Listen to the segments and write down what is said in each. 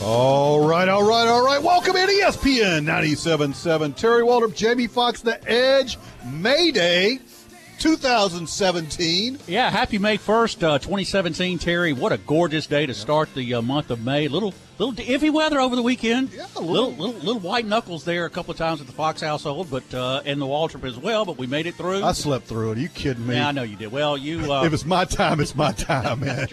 All right, all right, all right. Welcome in ESPN 97.7. Terry Waldrop, Jamie Fox, The Edge, Mayday 2017. Yeah, happy May 1st, uh, 2017, Terry. What a gorgeous day to start the uh, month of May. Little little iffy weather over the weekend. Yeah, a little. little. little little white knuckles there a couple of times at the Fox household, but uh, and the Waldrop as well. But we made it through. I slept through it. Are you kidding me? yeah, I know you did. Well, you uh, If it's my time, it's my time, man.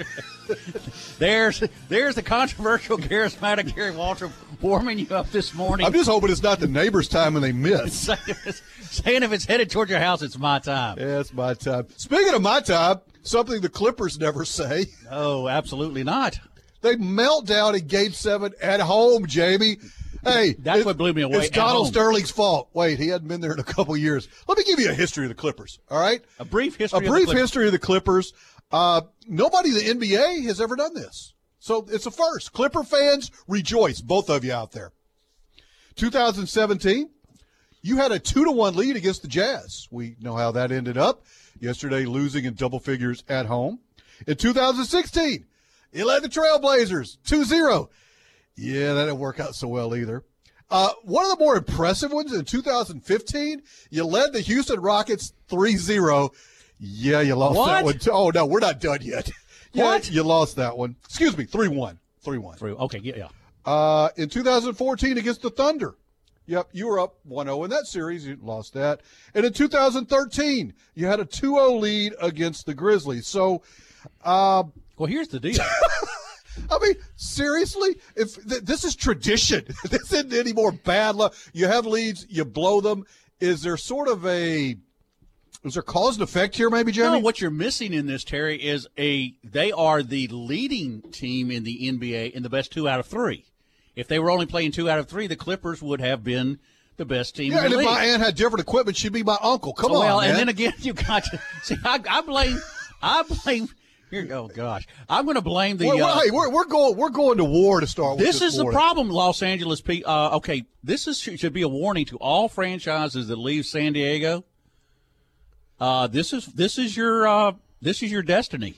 there's there's the controversial, charismatic Gary Waldrop warming you up this morning. I'm just hoping it's not the neighbor's time and they miss. saying, if it's, saying if it's headed toward your house, it's my time. Yeah, it's my time. Speaking of my time, something the Clippers never say. Oh, absolutely not. They melt down in Game Seven at home, Jamie. Hey, That's it- what blew me away, It's at Donald home. Sterling's fault. Wait, he hadn't been there in a couple years. Let me give you a history of the Clippers. All right, A brief history. a of the brief Clippers. history of the Clippers. Uh, nobody in the NBA has ever done this, so it's a first. Clipper fans rejoice, both of you out there. 2017, you had a two to one lead against the Jazz. We know how that ended up. Yesterday, losing in double figures at home. In 2016, you led the Trailblazers 2-0. Yeah, that didn't work out so well either. Uh, one of the more impressive ones in 2015, you led the Houston Rockets 3-0. Yeah, you lost What? that one. Too. Oh, no, we're not done yet. Yeah, What? You lost that one. Excuse me, 3-1. 3-1. Okay, yeah, yeah. Uh, in 2014 against the Thunder. Yep, you were up 1-0 in that series. You lost that. And in 2013, you had a 2-0 lead against the Grizzlies. So, uh, Well, here's the deal. I mean, seriously, if th- this is tradition, this isn't any more bad luck. You have leads, you blow them. Is there sort of a is there cause and effect here, maybe, Jamie? No, what you're missing in this, Terry, is a they are the leading team in the NBA in the best two out of three. If they were only playing two out of three, the Clippers would have been the best team yeah, and if league. my aunt had different equipment, she'd be my uncle. Come well, on, man. and then again, you got to see. I, I blame. I blame. Oh gosh, I'm going to blame the. we're, uh, we're, hey, we're, we're going we're going to war to start. with this is the problem, Los Angeles. Uh, okay, this is should be a warning to all franchises that leave San Diego. Uh, this is this is your uh, this is your destiny.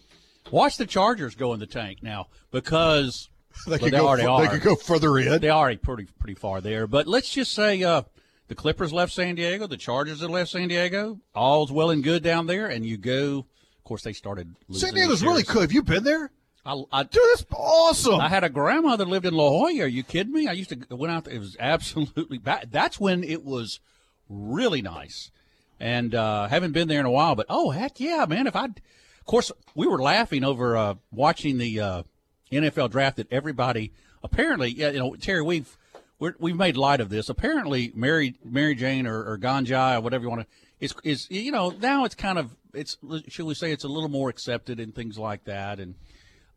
Watch the Chargers go in the tank now because They well, could they go. already are. They could go further in. They already pretty pretty far there. But let's just say uh, the Clippers left San Diego, the Chargers have left San Diego. All's well and good down there, and you go. Of course, they started. Losing San Diego's really cool. Have you been there? I, I, Dude, that's awesome. I had a grandmother that lived in La Jolla. Are you kidding me? I used to went out there. It was absolutely bad. That's when it was really nice, and uh, haven't been there in a while. But oh heck yeah, man! If I, of course, we were laughing over uh, watching the uh, NFL draft that everybody apparently, yeah, you know, Terry, we've we're, we've made light of this. Apparently, Mary Mary Jane or, or Ganja or whatever you want to is is you know now it's kind of it's should we say it's a little more accepted and things like that and.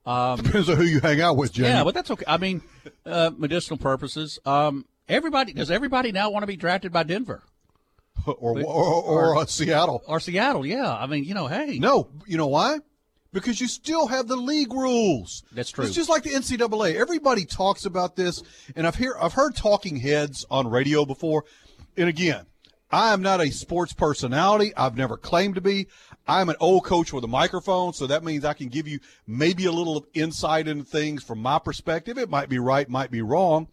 Um, Depends on who you hang out with, Jamie. Yeah, but that's okay. I mean, uh, medicinal purposes. Um, everybody does. Everybody now want to be drafted by Denver or or, or, uh, Seattle. or Seattle. Yeah, I mean, you know, hey, No, you know why? Because you still have the league rules. That's true. It's just like the NCAA. Everybody talks about this, and I've hear I've heard talking heads on radio before. And again, I am not a sports personality. I've never claimed to be. I'm an old coach with a microphone, so that means I can give you maybe a little insight into things from my perspective. It might be right, might be wrong.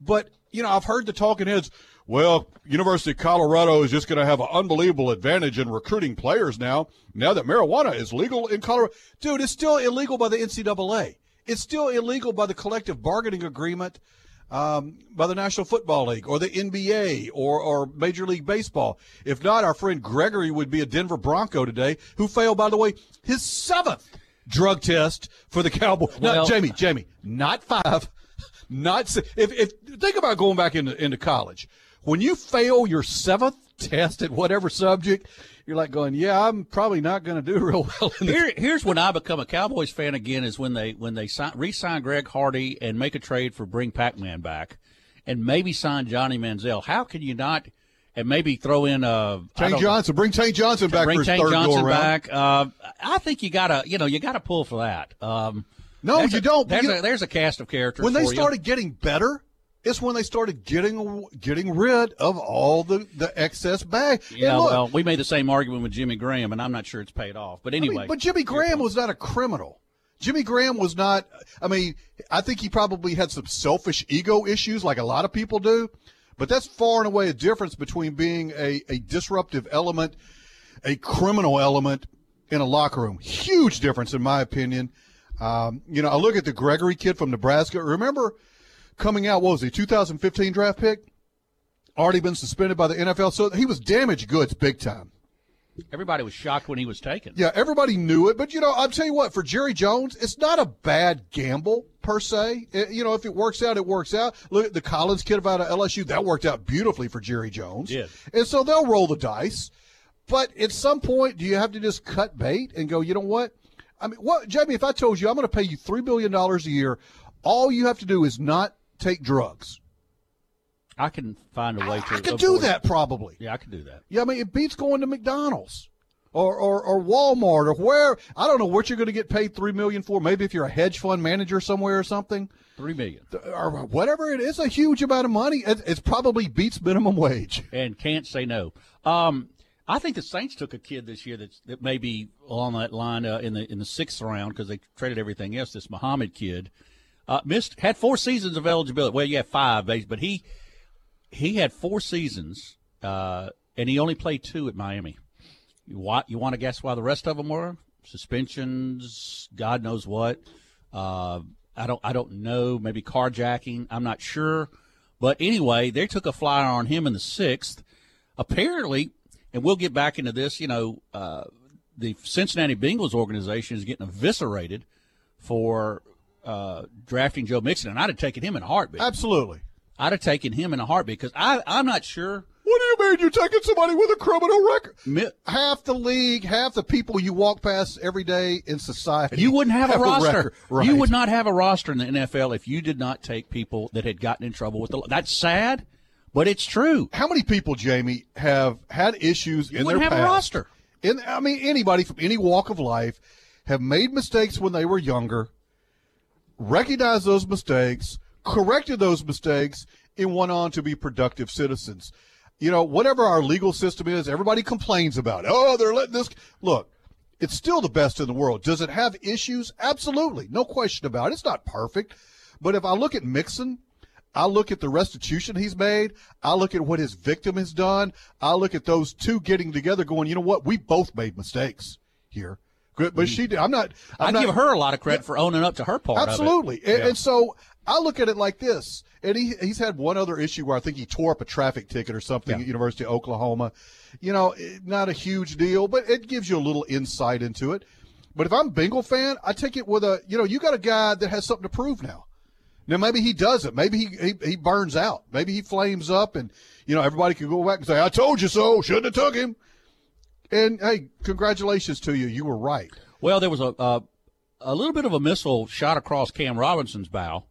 But, you know, I've heard the talking heads, well, University of Colorado is just going to have an unbelievable advantage in recruiting players now, now that marijuana is legal in Colorado. Dude, it's still illegal by the NCAA. It's still illegal by the collective bargaining agreement um, by the National Football League or the NBA or, or Major League Baseball. If not, our friend Gregory would be a Denver Bronco today, who failed, by the way, his seventh drug test for the Cowboys. Well- no, Jamie, Jamie, not five, not si- if if think about going back into into college. When you fail your seventh test at whatever subject, you're like going, yeah, I'm probably not going to do real well in. Here, here's when I become a Cowboys fan again is when they when they sign, re-sign Greg Hardy and make a trade for bring Pac-Man back, and maybe sign Johnny Manziel. How can you not? And maybe throw in uh, I Tank Johnson, bring Tank Johnson back bring Tank Johnson back. Uh, I think you gotta you know you gotta pull for that. Um, No, you a- don't. There's You a, there's a cast of characters. when they for you. started getting better, it's when they started getting getting rid of all the, the excess bag. Yeah, look, well, we made the same argument with Jimmy Graham, and I'm not sure it's paid off. But I mean, anyway, but Jimmy Graham was not a criminal. Jimmy Graham was not. I mean, I think he probably had some selfish ego issues, like a lot of people do. But that's far and away a difference between being a, a disruptive element, a criminal element in a locker room. Huge difference, in my opinion. Um, you know, I look at the Gregory kid from Nebraska. Remember coming out, what was he, 2015 draft pick? Already been suspended by the NFL. So he was damaged goods big time. everybody was shocked when he was taken. Yeah, everybody knew it, but you know, I'll tell you what, for Jerry Jones, it's not a bad gamble per se. It- you know, if it works out, it works out. Look at the Collins kid out of LSU, that worked out beautifully for Jerry Jones. Did. And so they'll roll the dice. But at some point, do you have to just cut bait and go, you know what? I mean, what, Jamie, if I told you I'm going to pay you $3 billion a year, all you have to do is not take drugs. I can find a way to. I could do that probably. Yeah, I could do that. Yeah, I mean, it beats going to McDonald's or, or, or Walmart or where. I don't know what you're going to get paid three million for. Maybe if you're a hedge fund manager somewhere or something, Three million, or whatever it is, a huge amount of money. It, it's probably beats minimum wage. and can't say no. Um, I think the Saints took a kid this year that's, that may be along that line uh, in the in the sixth round because they traded everything else. This Muhammad kid uh, missed had four seasons of eligibility. Well, yeah, five, base, but he he had four seasons uh, and he only played two at Miami. You want you want to guess why the rest of them were suspensions? God knows what. Uh, I don't I don't know. Maybe carjacking. I'm not sure. But anyway, they took a flyer on him in the sixth. Apparently, and we'll get back into this. You know, uh, the Cincinnati Bengals organization is getting eviscerated for uh, drafting Joe Mixon, and I'd have taken him in a heartbeat. Absolutely. I'd have taken him in a heartbeat because I I'm not sure. What do you mean you're taking somebody with a criminal record? Mi- Half the league, half the people you walk past every day in society. You wouldn't have, a roster. record. Right. You would not have a roster in the NFL if you did not take people that had gotten in trouble with the. law. That's sad, but it's true. How many people, Jamie, have had issues in their wouldn't have a past? roster. In, I mean, anybody from any walk of life have made mistakes when they were younger, recognized those mistakes, corrected those mistakes, and went on to be productive citizens. You know, whatever our legal system is, everybody complains about. it. Oh, they're letting this. Look, it's still the best in the world. Does it have issues? Absolutely, no question about it. It's not perfect, but if I look at Mixon, I look at the restitution he's made. I look at what his victim has done. I look at those two getting together, going, you know what? We both made mistakes here. But mm. she did. I'm not. I'm I not, give her a lot of credit for owning up to her part. Absolutely. And, Yeah. and so I look at it like this. And he, he's had one other issue where I think he tore up a traffic ticket or something Yeah. at University of Oklahoma. You know, eh, not a huge deal, but it gives you a little insight into it. But if I'm a Bengal fan, I take it with a, you know, you got a guy that has something to prove now. Now maybe he doesn't. Maybe he, he he burns out. Maybe he flames up, and you know everybody can go back and say, "I told you so. Shouldn't have took him." And hey, congratulations to you. You were right. Well, there was a uh, a little bit of a missile shot across Cam Robinson's bow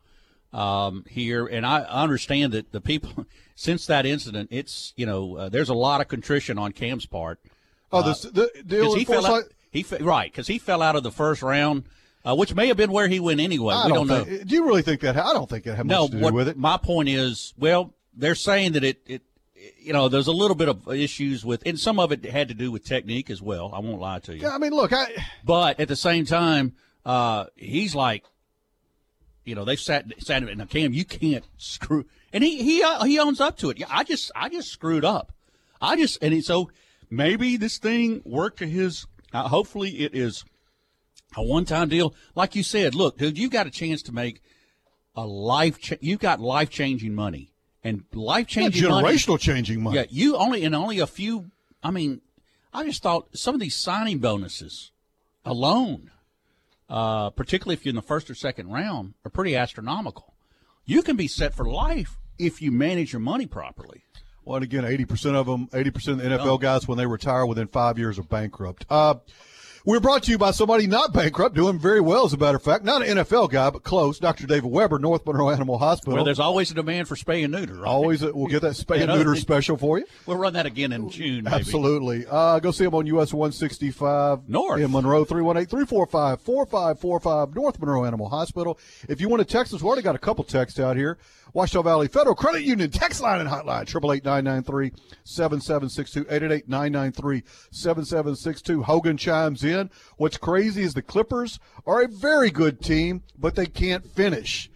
um, here, and I understand that the people since that incident, it's you know uh, there's a lot of contrition on Cam's part Oh, the deal because he fell out. He fe- right because he fell out of the first round, uh, which may have been where he went anyway. I we don't, don't, know. think. Do you really think that? I don't think it had much No, to do with it. my point is, well, they're saying that it, it, you know, there's a little bit of issues with, and some of it had to do with technique as well. I won't lie to you. Yeah, I mean, look, I But at the same time, uh, he's like, you know, they've sat sat him. Now, Cam, you can't screw, and he he uh, he owns up to it. Yeah, I just I just screwed up. I just and he, so maybe this thing worked to his. Uh, hopefully, it is a one time deal. Like you said, look, dude, you got a chance to make a life. Cha- you've got life changing money and life changing money. generational changing money. Yeah, you only in only a few. I mean, I just thought some of these signing bonuses alone, uh, particularly if you're in the first or second round, are pretty astronomical. You can be set for life if you manage your money properly. Well, and again, 80% of them, 80% of the NFL guys, when they retire within five years, are bankrupt. Uh, we're brought to you by somebody not bankrupt, doing very well, as a matter of fact. Not an NFL guy, but close. Dr. David Weber, North Monroe Animal Hospital. Well, there's always a demand for spay and neuter. Right? Always, a, we'll get that spay and neuter special for you. We'll run that again in June. Maybe. Absolutely. Uh, go see him on US 165 North in Monroe, 318-345-4545, North Monroe Animal Hospital. If you want to text us, we already got a couple texts out here. Ouachita Valley Federal Credit Union text line and hotline, 888-993-7762, 888-993-7762. Hogan chimes in. What's crazy is the Clippers are a very good team, but they can't finish.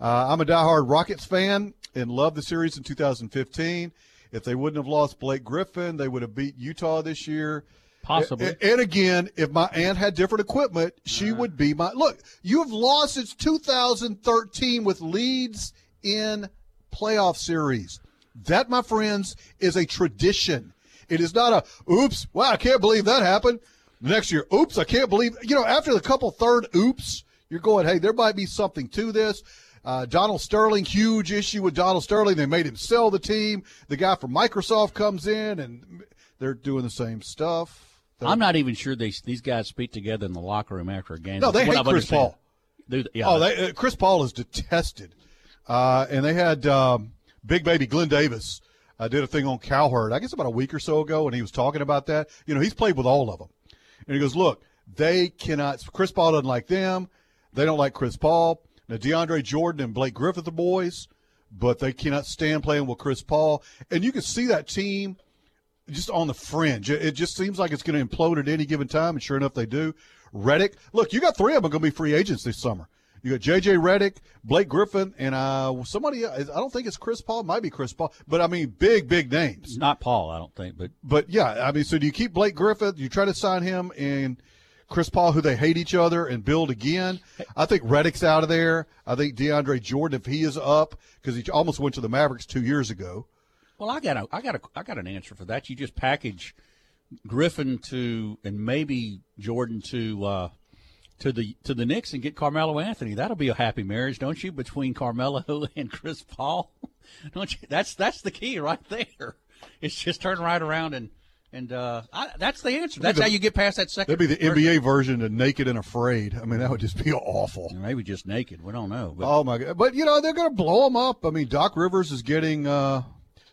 Uh, I'm a diehard Rockets fan and love the series in 2015. If they wouldn't have lost Blake Griffin, they would have beat Utah this year. Possibly. And, and again, if my aunt had different equipment, she would be my look. You have lost since 2013 with leads in playoff series. That, my friends, is a tradition. It is not a oops. Wow, I can't believe that happened. Next year, oops, I can't believe. You know, after the couple third oops, you're going, hey, there might be something to this. Uh, Donald Sterling, huge issue with Donald Sterling. They made him sell the team. The guy from Microsoft comes in, and they're doing the same stuff. They're, I'm not even sure these these guys speak together in the locker room after a game. No, they hate Chris understand. Paul. They- yeah, Oh, they, uh, Chris Paul is detested. Uh, and they had um, Big Baby Glenn Davis uh, did a thing on Cowherd, I guess about a week or so ago, and he was talking about that. You know, he's played with all of them. And he goes, look, they cannot, Chris Paul doesn't like them. They don't like Chris Paul. Now, DeAndre Jordan and Blake Griffin are boys, but they cannot stand playing with Chris Paul. And you can see that team just on the fringe. It, it just seems like it's going to implode at any given time, and sure enough, they do. Redick, look, you got three of them going to be free agents this summer. You got J.J. Redick, Blake Griffin, and uh, somebody. I don't think it's Chris Paul. It might be Chris Paul, but I mean, big, big names. not Paul, I don't think, but But yeah, I mean, so do you keep Blake Griffin? You try to sign him and Chris Paul, who they hate each other, and build again. I think Redick's out of there. I think DeAndre Jordan, if he is up, because he almost went to the Mavericks two years ago. well, I got a, I got a, I got an answer for that. You just package Griffin to and maybe Jordan to uh, to the to the Knicks and get Carmelo Anthony. That'll be a happy marriage, don't you? Between Carmelo and Chris Paul, don't you? That's that's the key right there. It's just turn right around and and uh, I, that's the answer. That's the- how you get past that second. That'd be the NBA version of Naked and Afraid. I mean, that would just be awful. Maybe just naked. We don't know. But Oh my god! But you know they're going to blow him up. I mean, Doc Rivers is getting. Uh,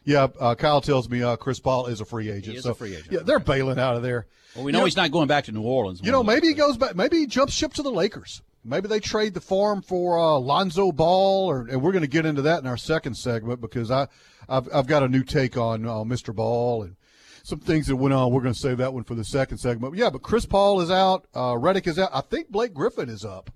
yeah, uh, Kyle tells me uh, Chris Paul is a free agent. He is so, a free agent. Yeah, they're bailing out of there. well, we know, You know- he's not going back to New Orleans. You know, maybe he goes back. Maybe he jumps ship to the Lakers. Maybe they trade the farm for uh, Lonzo Ball, or, and we're going to get into that in our second segment because I, I've, I've got a new take on uh, Mr. Ball and some things that went on. We're going to save that one for the second segment. But yeah, but Chris Paul is out. Uh, Redick is out. I think Blake Griffin is up.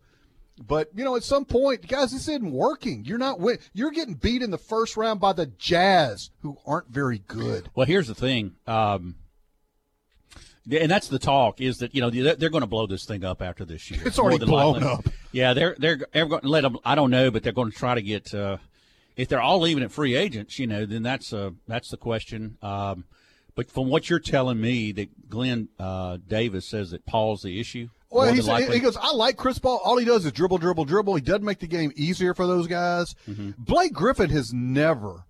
But you know, at some point, guys, this isn't working. You're not win- You're getting beat in the first round by the Jazz, who aren't very good. Well, here's the thing, um, and that's the talk is that you know they're, they're going to blow this thing up after this year. It's already blown likely. up. Yeah, they're they're, they're going to let them. I don't know, but they're going to try to get. Uh, if they're all leaving at free agents, you know, then that's uh, that's the question. Um, but from what you're telling me, that Glenn uh, Davis says that Paul's the issue. Well, he's, he goes, I like Chris Paul. All he does is dribble, dribble, dribble. He doesn't make the game easier for those guys. Mm-hmm. Blake Griffin has never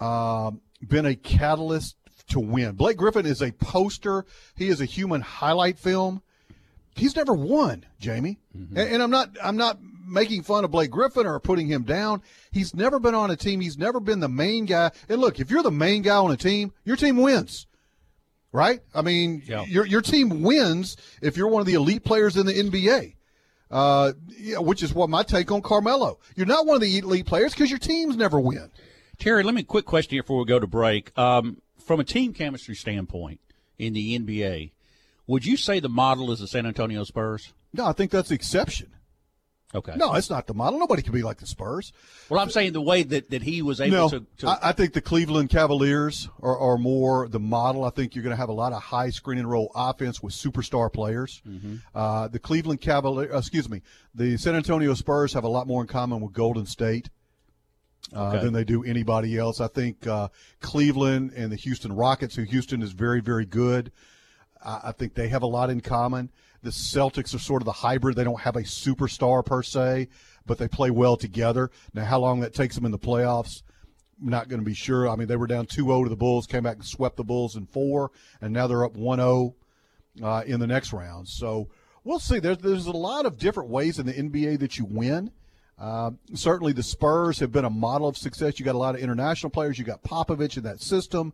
um, been a catalyst to win. Blake Griffin is a poster. He is a human highlight film. He's never won, Jamie. Mm-hmm. And, and I'm not. I'm not making fun of Blake Griffin or putting him down. He's never been on a team. He's never been the main guy. And look, if you're the main guy on a team, your team wins right? I mean, Yeah. your your team wins if you're one of the elite players in the NBA. Uh, yeah, which is what my take on Carmelo. You're not one of the elite players because your teams never win. Terry, let me quick question here before we go to break. Um, from a team chemistry standpoint in the NBA, would you say the model is the San Antonio Spurs? No, I think that's the exception. Okay. No, it's not the model. Nobody can be like the Spurs. Well, I'm saying the way that, that he was able No, to. to I, I think the Cleveland Cavaliers are, are more the model. I think you're going to have a lot of high screen and roll offense with superstar players. Mm-hmm. Uh, the Cleveland Cavaliers, excuse me, the San Antonio Spurs have a lot more in common with Golden State. Uh, Okay. Than they do anybody else. I think uh, Cleveland and the Houston Rockets, who Houston is very, very good. I I think they have a lot in common. The Celtics are sort of the hybrid. They don't have a superstar per se, but they play well together. Now, how long that takes them in the playoffs, I'm not going to be sure. I mean, they were down 2-0 to the Bulls, came back and swept the Bulls in four, and now they're up 1-0 uh, in the next round. So we'll see. There's there's a lot of different ways in the NBA that you win. Uh, certainly, the Spurs have been a model of success. You got a lot of international players. You got Popovich in that system.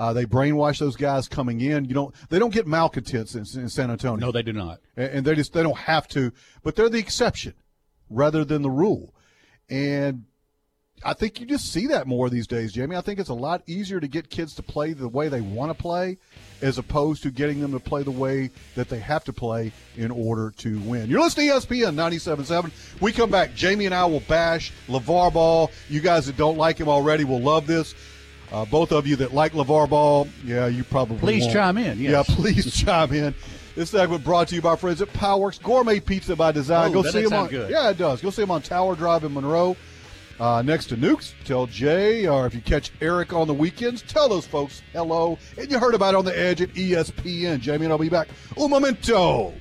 Uh, they brainwash those guys coming in. You don't. They don't get malcontents in, in San Antonio. No, they do not. And, and they just they don't have to. But they're the exception rather than the rule. And I think you just see that more these days, Jamie. I think it's a lot easier to get kids to play the way they want to play as opposed to getting them to play the way that they have to play in order to win. You're listening to ESPN 97.7. We come back. Jamie and I will bash LeVar Ball. You guys that don't like him already will love this. Uh, both of you that like LeVar Ball, yeah, you probably Please won't. chime in. Yes. Yeah, please chime in. This segment brought to you by friends at Powerworks Gourmet Pizza by Design. Oh, Go that see them on. good. Yeah, it does. Go see them on Tower Drive in Monroe. Uh, next to Nukes, tell Jay, or if you catch Eric on the weekends, tell those folks hello. And you heard about it on the edge at ESPN. Jamie and I'll be back. Un momento.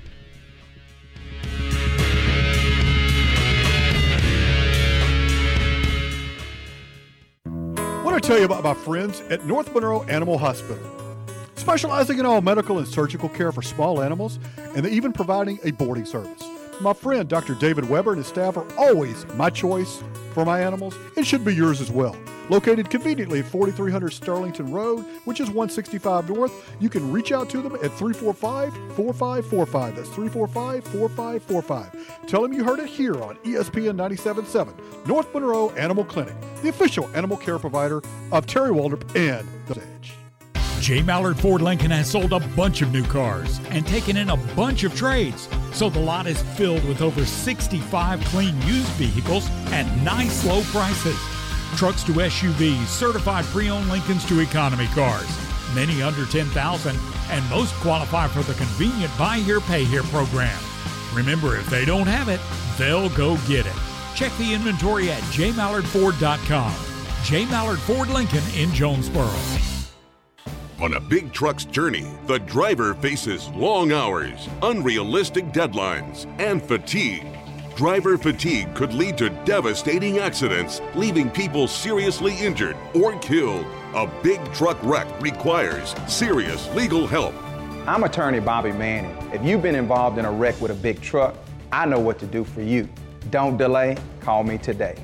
I tell you about my friends at North Monroe Animal Hospital. Specializing in all medical and surgical care for small animals, and even providing a boarding service. My friend Dr. David Weber and his staff are always my choice for my animals. It should be yours as well. Located conveniently at 4300 Sterlington Road, which is 165 North, you can reach out to them at 345 4545. That's 345 4545. Tell them you heard it here on ESPN 977, North Monroe Animal Clinic, the official animal care provider of Terry Waldrop and The Edge. J. Mallard Ford Lincoln has sold a bunch of new cars and taken in a bunch of trades. So the lot is filled with over 65 clean used vehicles at nice low prices. Trucks to SUVs, certified pre-owned Lincolns to economy cars. Many under 10,000 and most qualify for the convenient buy here pay here program. Remember if they don't have it, they'll go get it. Check the inventory at jmallardford.com. J. Mallard Ford Lincoln in Jonesboro. On a big truck's journey, the driver faces long hours, unrealistic deadlines, and fatigue. Driver fatigue could lead to devastating accidents, leaving people seriously injured or killed. A big truck wreck requires serious legal help. I'm attorney Bobby Manning. If you've been involved in a wreck with a big truck, I know what to do for you. Don't delay, call me today.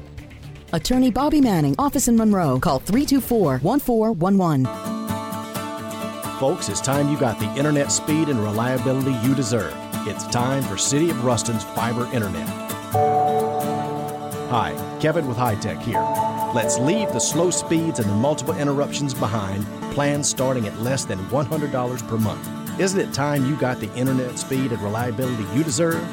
Attorney Bobby Manning, office in Monroe. Call 324 1411. Folks, it's time you got the internet speed and reliability you deserve. It's time for City of Ruston's fiber internet. Hi, Kevin with High Tech here. Let's leave the slow speeds and the multiple interruptions behind. Plans starting at less than $100 per month. Isn't it time you got the internet speed and reliability you deserve?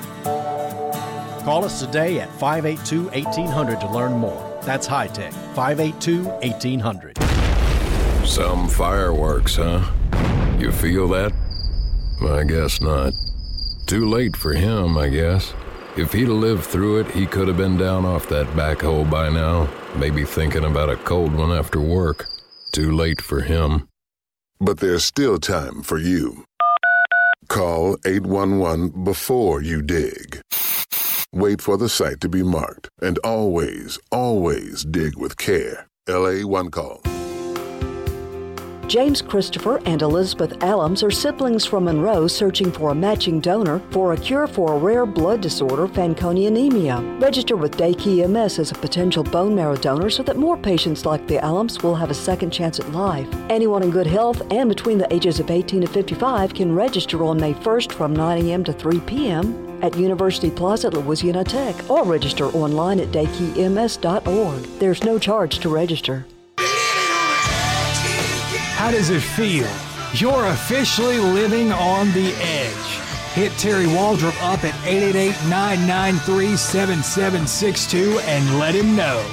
Call us today at 582 1800 to learn more. That's High Tech, 582 1800. Some fireworks, huh? You feel that? I guess not. Too late for him, I guess. If he'd have lived through it, he could have been down off that backhoe by now, maybe thinking about a cold one after work. Too late for him. But there's still time for you. Call 811 before you dig. Wait for the site to be marked and always, always dig with care. LA One Call. James Christopher and Elizabeth Allums are siblings from Monroe searching for a matching donor for a cure for a rare blood disorder, Fanconi anemia. Register with DKMS as a potential bone marrow donor so that more patients like the Allums will have a second chance at life. Anyone in good health and between the ages of 18 to 55 can register on May 1st from 9 a.m. to 3 p.m. at University Plaza at Louisiana Tech or register online at dkms.org. There's no charge to register. How does it feel? You're officially living on the edge. Hit Terry Waldrop up at 888-993-7762 and let him know.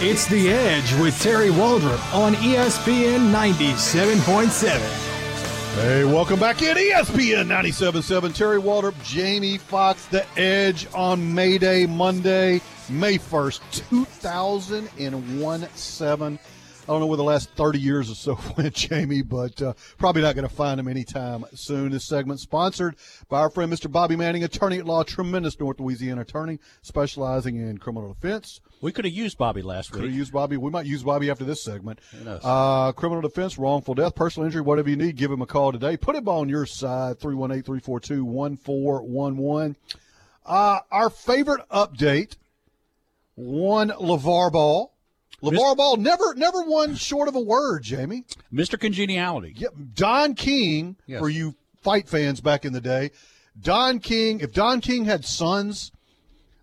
It's The Edge with Terry Waldrop on ESPN 97.7. Hey, welcome back in ESPN 97.7. Terry Waldrop, Jamie Fox, The Edge on May Day, Monday, May 1st, 2001 7. I don't know where the last 30 years or so went, Jamie, but uh, probably not going to find him anytime soon. This segment sponsored by our friend Mr. Bobby Manning, attorney at law, tremendous North Louisiana attorney, specializing in criminal defense. We could have used Bobby last Could week. Could have used Bobby. We might use Bobby after this segment. Uh, criminal defense, wrongful death, personal injury, whatever you need, give him a call today. Put him on your side, 318 342 1411. Uh, Our favorite update one LeVar Ball. LeVar Ball never never won short of a word, Jamie. Mr. Congeniality. Yep. Don King, Yes. for you fight fans back in the day, Don King, if Don King had sons,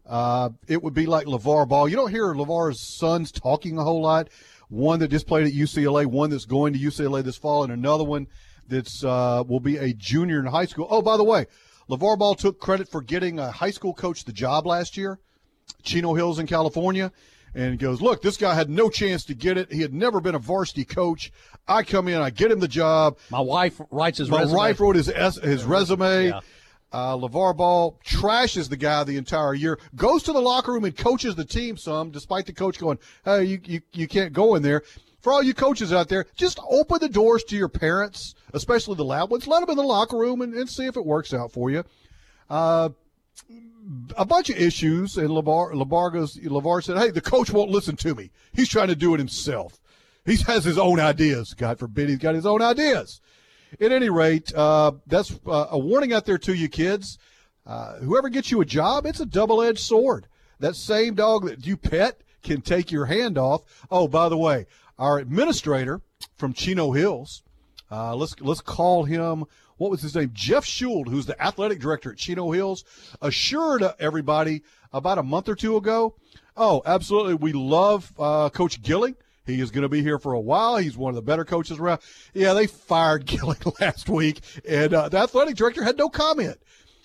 uh, it would be like LeVar Ball. You don't hear LeVar's sons talking a whole lot. One that just played at UCLA, one that's going to UCLA this fall, and another one that's uh, will be a junior in high school. Oh, by the way, LeVar Ball took credit for getting a high school coach the job last year. Chino Hills in California, and goes, Look, this guy had no chance to get it. He had never been a varsity coach. I come in, I get him the job. My wife writes his My resume. wife wrote his his resume. Yeah. Uh, LeVar Ball trashes the guy the entire year, goes to the locker room and coaches the team some, despite the coach going, Hey, you, you, you can't go in there. For all you coaches out there, just open the doors to your parents, especially the loud ones. Let them in the locker room and, and see if it works out for you. Uh, a bunch of issues, and Levar goes, Levar said, "Hey, the coach won't listen to me. He's trying to do it himself. He has his own ideas. God forbid, he's got his own ideas." At any rate, uh, that's uh, a warning out there to you kids. Uh, whoever gets you a job, it's a double-edged sword. That same dog that you pet can take your hand off. Oh, by the way, our administrator from Chino Hills, uh, let's let's call him. What was his name? Jeff Schuld, who's the athletic director at Chino Hills, assured everybody about a month or two ago. Oh, absolutely, we love uh, Coach Gilling. He is going to be here for a while. He's one of the better coaches around. Yeah, they fired Gilling last week, and uh, the athletic director had no comment.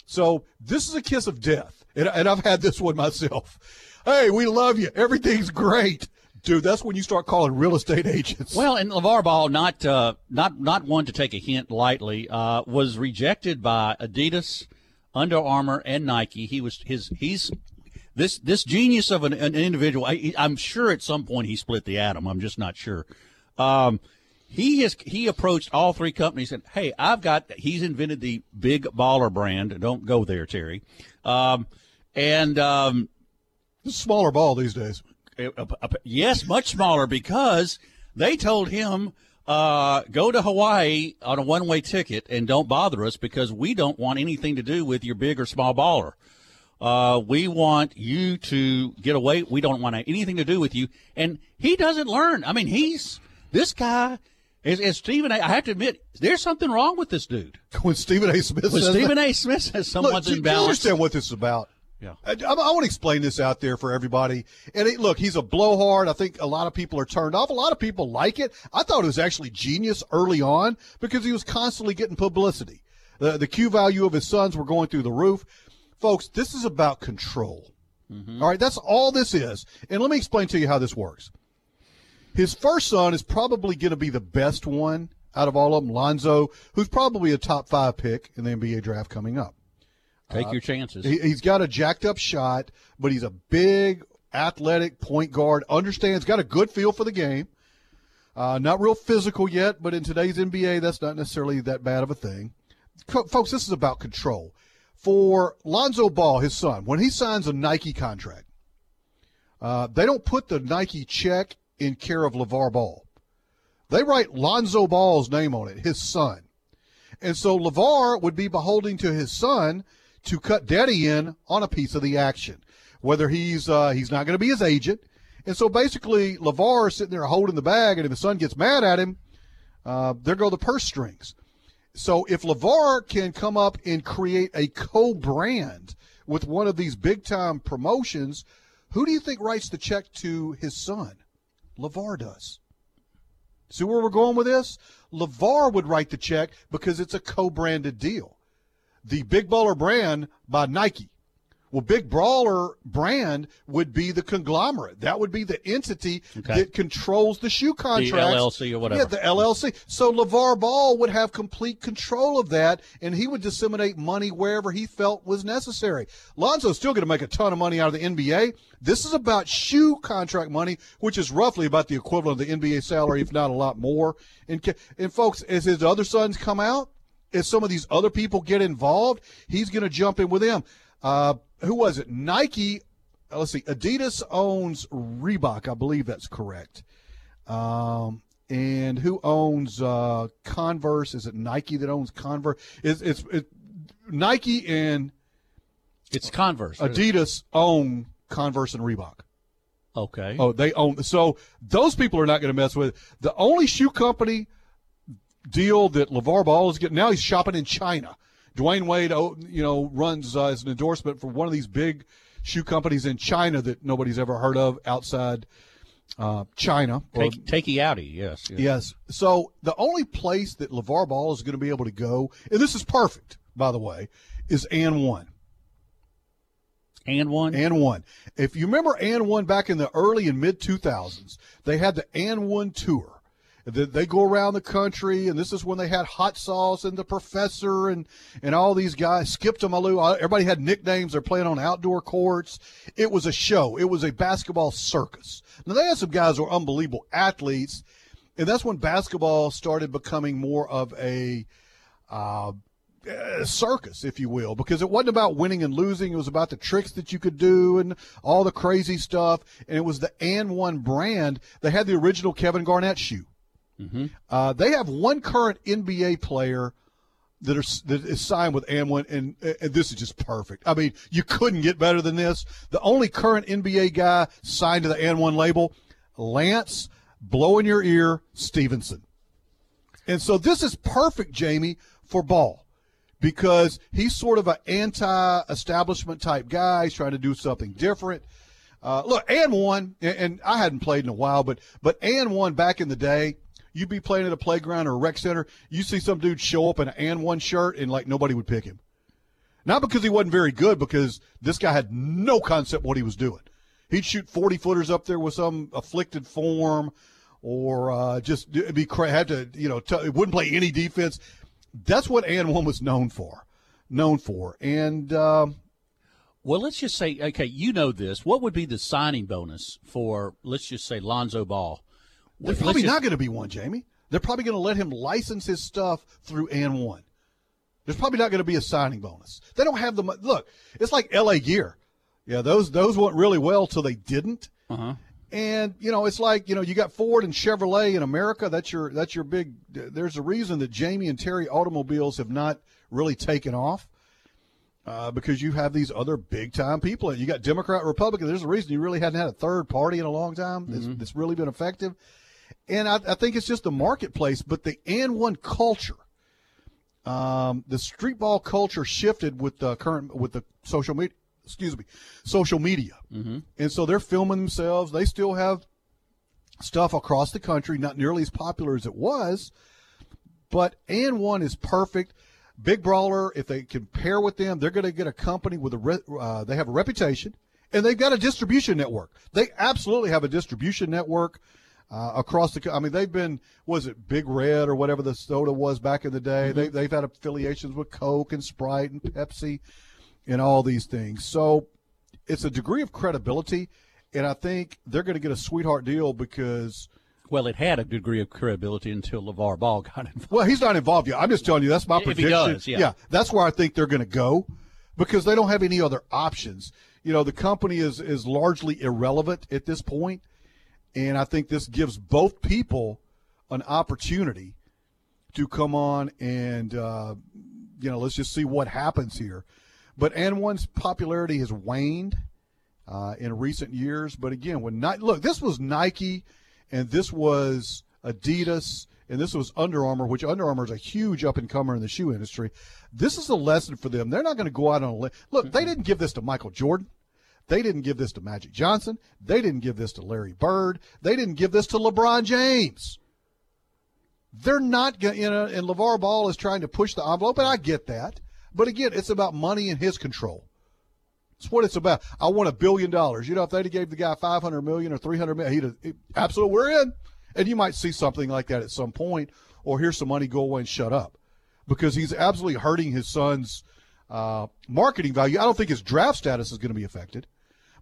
So this is a kiss of death, and, and I've had this one myself. Hey, we love you. Everything's great, dude. That's when you start calling real estate agents. Well, and LeVar Ball, not uh, not not one to take a hint lightly, uh, was rejected by Adidas, Under Armour, and Nike. He was his he's this this genius of an, an individual. I, I'm sure at some point he split the atom. I'm just not sure. Um, he has he approached all three companies and hey, I've got he's invented the Big Baller brand. Don't go there, Terry. Um, and um, It's a smaller ball these days. Yes, much smaller because they told him uh, go to Hawaii on a one-way ticket and don't bother us because we don't want anything to do with your big or small baller. Uh, we want you to get away. We don't want anything to do with you. And he doesn't learn. I mean, he's this guy. Is, is Stephen A. I have to admit, there's something wrong with this dude. When Stephen A. Smith When says Stephen that- A. Smith says Look, someone's do you imbalanced. understand what this is about? Yeah. I, I, want to explain this out there for everybody. And it, look, he's a blowhard. I think a lot of people are turned off. A lot of people like it. I thought it was actually genius early on because he was constantly getting publicity. The, the Q value of his sons were going through the roof. Folks, this is about control. Mm-hmm. All right, that's all this is. And let me explain to you how this works. His first son is probably going to be the best one out of all of them, Lonzo, who's probably a top five pick in the NBA draft coming up. Take your chances. He, he's got a jacked up shot, but he's a big, athletic point guard. Understands, got a good feel for the game. Uh, not real physical yet, but in today's NBA, that's not necessarily that bad of a thing. Co- folks, this is about control. For Lonzo Ball, his son, when he signs a Nike contract, uh, they don't put the Nike check in care of LeVar Ball. They write Lonzo Ball's name on it, his son. And so LeVar would be beholding to his son to cut daddy in on a piece of the action. Whether he's uh, he's not going to be his agent. And so basically LeVar is sitting there holding the bag, and if his son gets mad at him, uh, there go the purse strings. So if LeVar can come up and create a co-brand with one of these big time promotions, who do you think writes the check to his son? LeVar does. See where we're going with this? LeVar would write the check because it's a co-branded deal. The Big Baller brand by Nike Well, Big Baller brand would be the conglomerate. That would be the entity Okay. that controls the shoe contracts. The LLC or whatever. Yeah, the LLC. So LeVar Ball would have complete control of that, and he would disseminate money wherever he felt was necessary. Lonzo's still going to make a ton of money out of the NBA. This is about shoe contract money, which is roughly about the equivalent of the NBA salary, if not a lot more. And, and folks, as his other sons come out, as some of these other people get involved, he's going to jump in with them. Uh, who was it? Nike. uh, Let's see. Adidas owns Reebok. I believe that's correct. Um, and who owns uh, Converse? Is it Nike that owns Converse? It's it's it, Nike and It's Converse. Adidas own Converse and Reebok. Okay. Oh, they own. So those people are not going to mess with it. The only shoe company deal that LeVar Ball is getting now, he's shopping in China. Dwyane Wade, oh, you know, runs uh, as an endorsement for one of these big shoe companies in China that nobody's ever heard of outside uh, China. or- Take, takey outy, yes. yes. Yes. So the only place that LeVar Ball is going to be able to go, and this is perfect, by the way, is and one. And one? And one. If you remember and one back in the early and mid 2000s, they had the and one tour. They go around the country, and this is when they had Hot Sauce and the Professor and, and all these guys. Skip to My Lou. Everybody had nicknames. They're playing on outdoor courts. It was a show. It was a basketball circus. Now, they had some guys who were unbelievable athletes, and that's when basketball started becoming more of a uh, uh, circus, if you will, because it wasn't about winning and losing. It was about the tricks that you could do and all the crazy stuff. And it was the and one brand. They had the original Kevin Garnett shoe. Uh, they have one current NBA player that are that is signed with one, and, and this is just perfect. I mean, you couldn't get better than this. The only current NBA guy signed to the one label, Lance, blow in your ear, Stephenson. And so this is perfect, Jamie, for Ball because he's sort of an anti-establishment type guy. He's trying to do something different. Uh, look, and one, and, and I hadn't played in a while, but but and one back in the day, you'd be playing at a playground or a rec center, you see some dude show up in an and one shirt, and like nobody would pick him. Not because he wasn't very good, because this guy had no concept what he was doing. He'd shoot forty footers up there with some afflicted form, or uh, just be had to you know t- wouldn't play any defense. That's what and one was known for, known for, and. Um, Well, let's just say, okay, you know this. What would be the signing bonus for, let's just say, Lonzo Ball? There's probably just- not going to be one, Jamie. They're probably going to let him license his stuff through and one. There's probably not going to be a signing bonus. They don't have the look. It's like L.A. Gear. Yeah, those those went really well till they didn't. Uh-huh. And you know, it's like you know, you got Ford and Chevrolet in America. That's your that's your big. There's a reason that Jamie and Terry automobiles have not really taken off. Uh, because you have these other big time people. You got Democrat, Republican. There's a reason you really hadn't had a third party in a long time that's, that's really been effective. And I, I think it's just the marketplace, but the and one culture, um, the street ball culture shifted with the current with the social media. Excuse me, social media, Mm-hmm. and so they're filming themselves. They still have stuff across the country, not nearly as popular as it was, but and one is perfect. Big Baller, if they can pair with them, they're going to get a company with a re- uh, they have a reputation and they've got a distribution network. They absolutely have a distribution network uh, across the. I mean, they've been was it Big Red or whatever the soda was back in the day. They, they've had affiliations with Coke and Sprite and Pepsi and all these things. So it's a degree of credibility, and I think they're going to get a sweetheart deal because. Well, it had a degree of credibility until LeVar Ball got involved. Well, he's not involved yet. I'm just telling you that's my If he prediction. does, yeah. that's where I think they're going to go because they don't have any other options. You know, the company is is largely irrelevant at this point, and I think this gives both people an opportunity to come on and uh, you know let's just see what happens here. But and one's popularity has waned uh, in recent years. But again, when Ni- look, this was Nike, and this was Adidas, and this was Under Armour, which Under Armour is a huge up and comer in the shoe industry. This is a lesson for them. They're not going to go out on a limb. Look, they didn't give this to Michael Jordan. They didn't give this to Magic Johnson. They didn't give this to Larry Bird. They didn't give this to LeBron James. They're not going, know, and LeVar Ball is trying to push the envelope, and I get that. But again, it's about money and his control. That's what it's about. I want a billion dollars. You know, if they'd have gave the guy 500 million or 300 million, he'd have, absolutely, we're in. And you might see something like that at some point, or here's some money, go away and shut up. Because he's absolutely hurting his son's uh, marketing value. I don't think his draft status is going to be affected.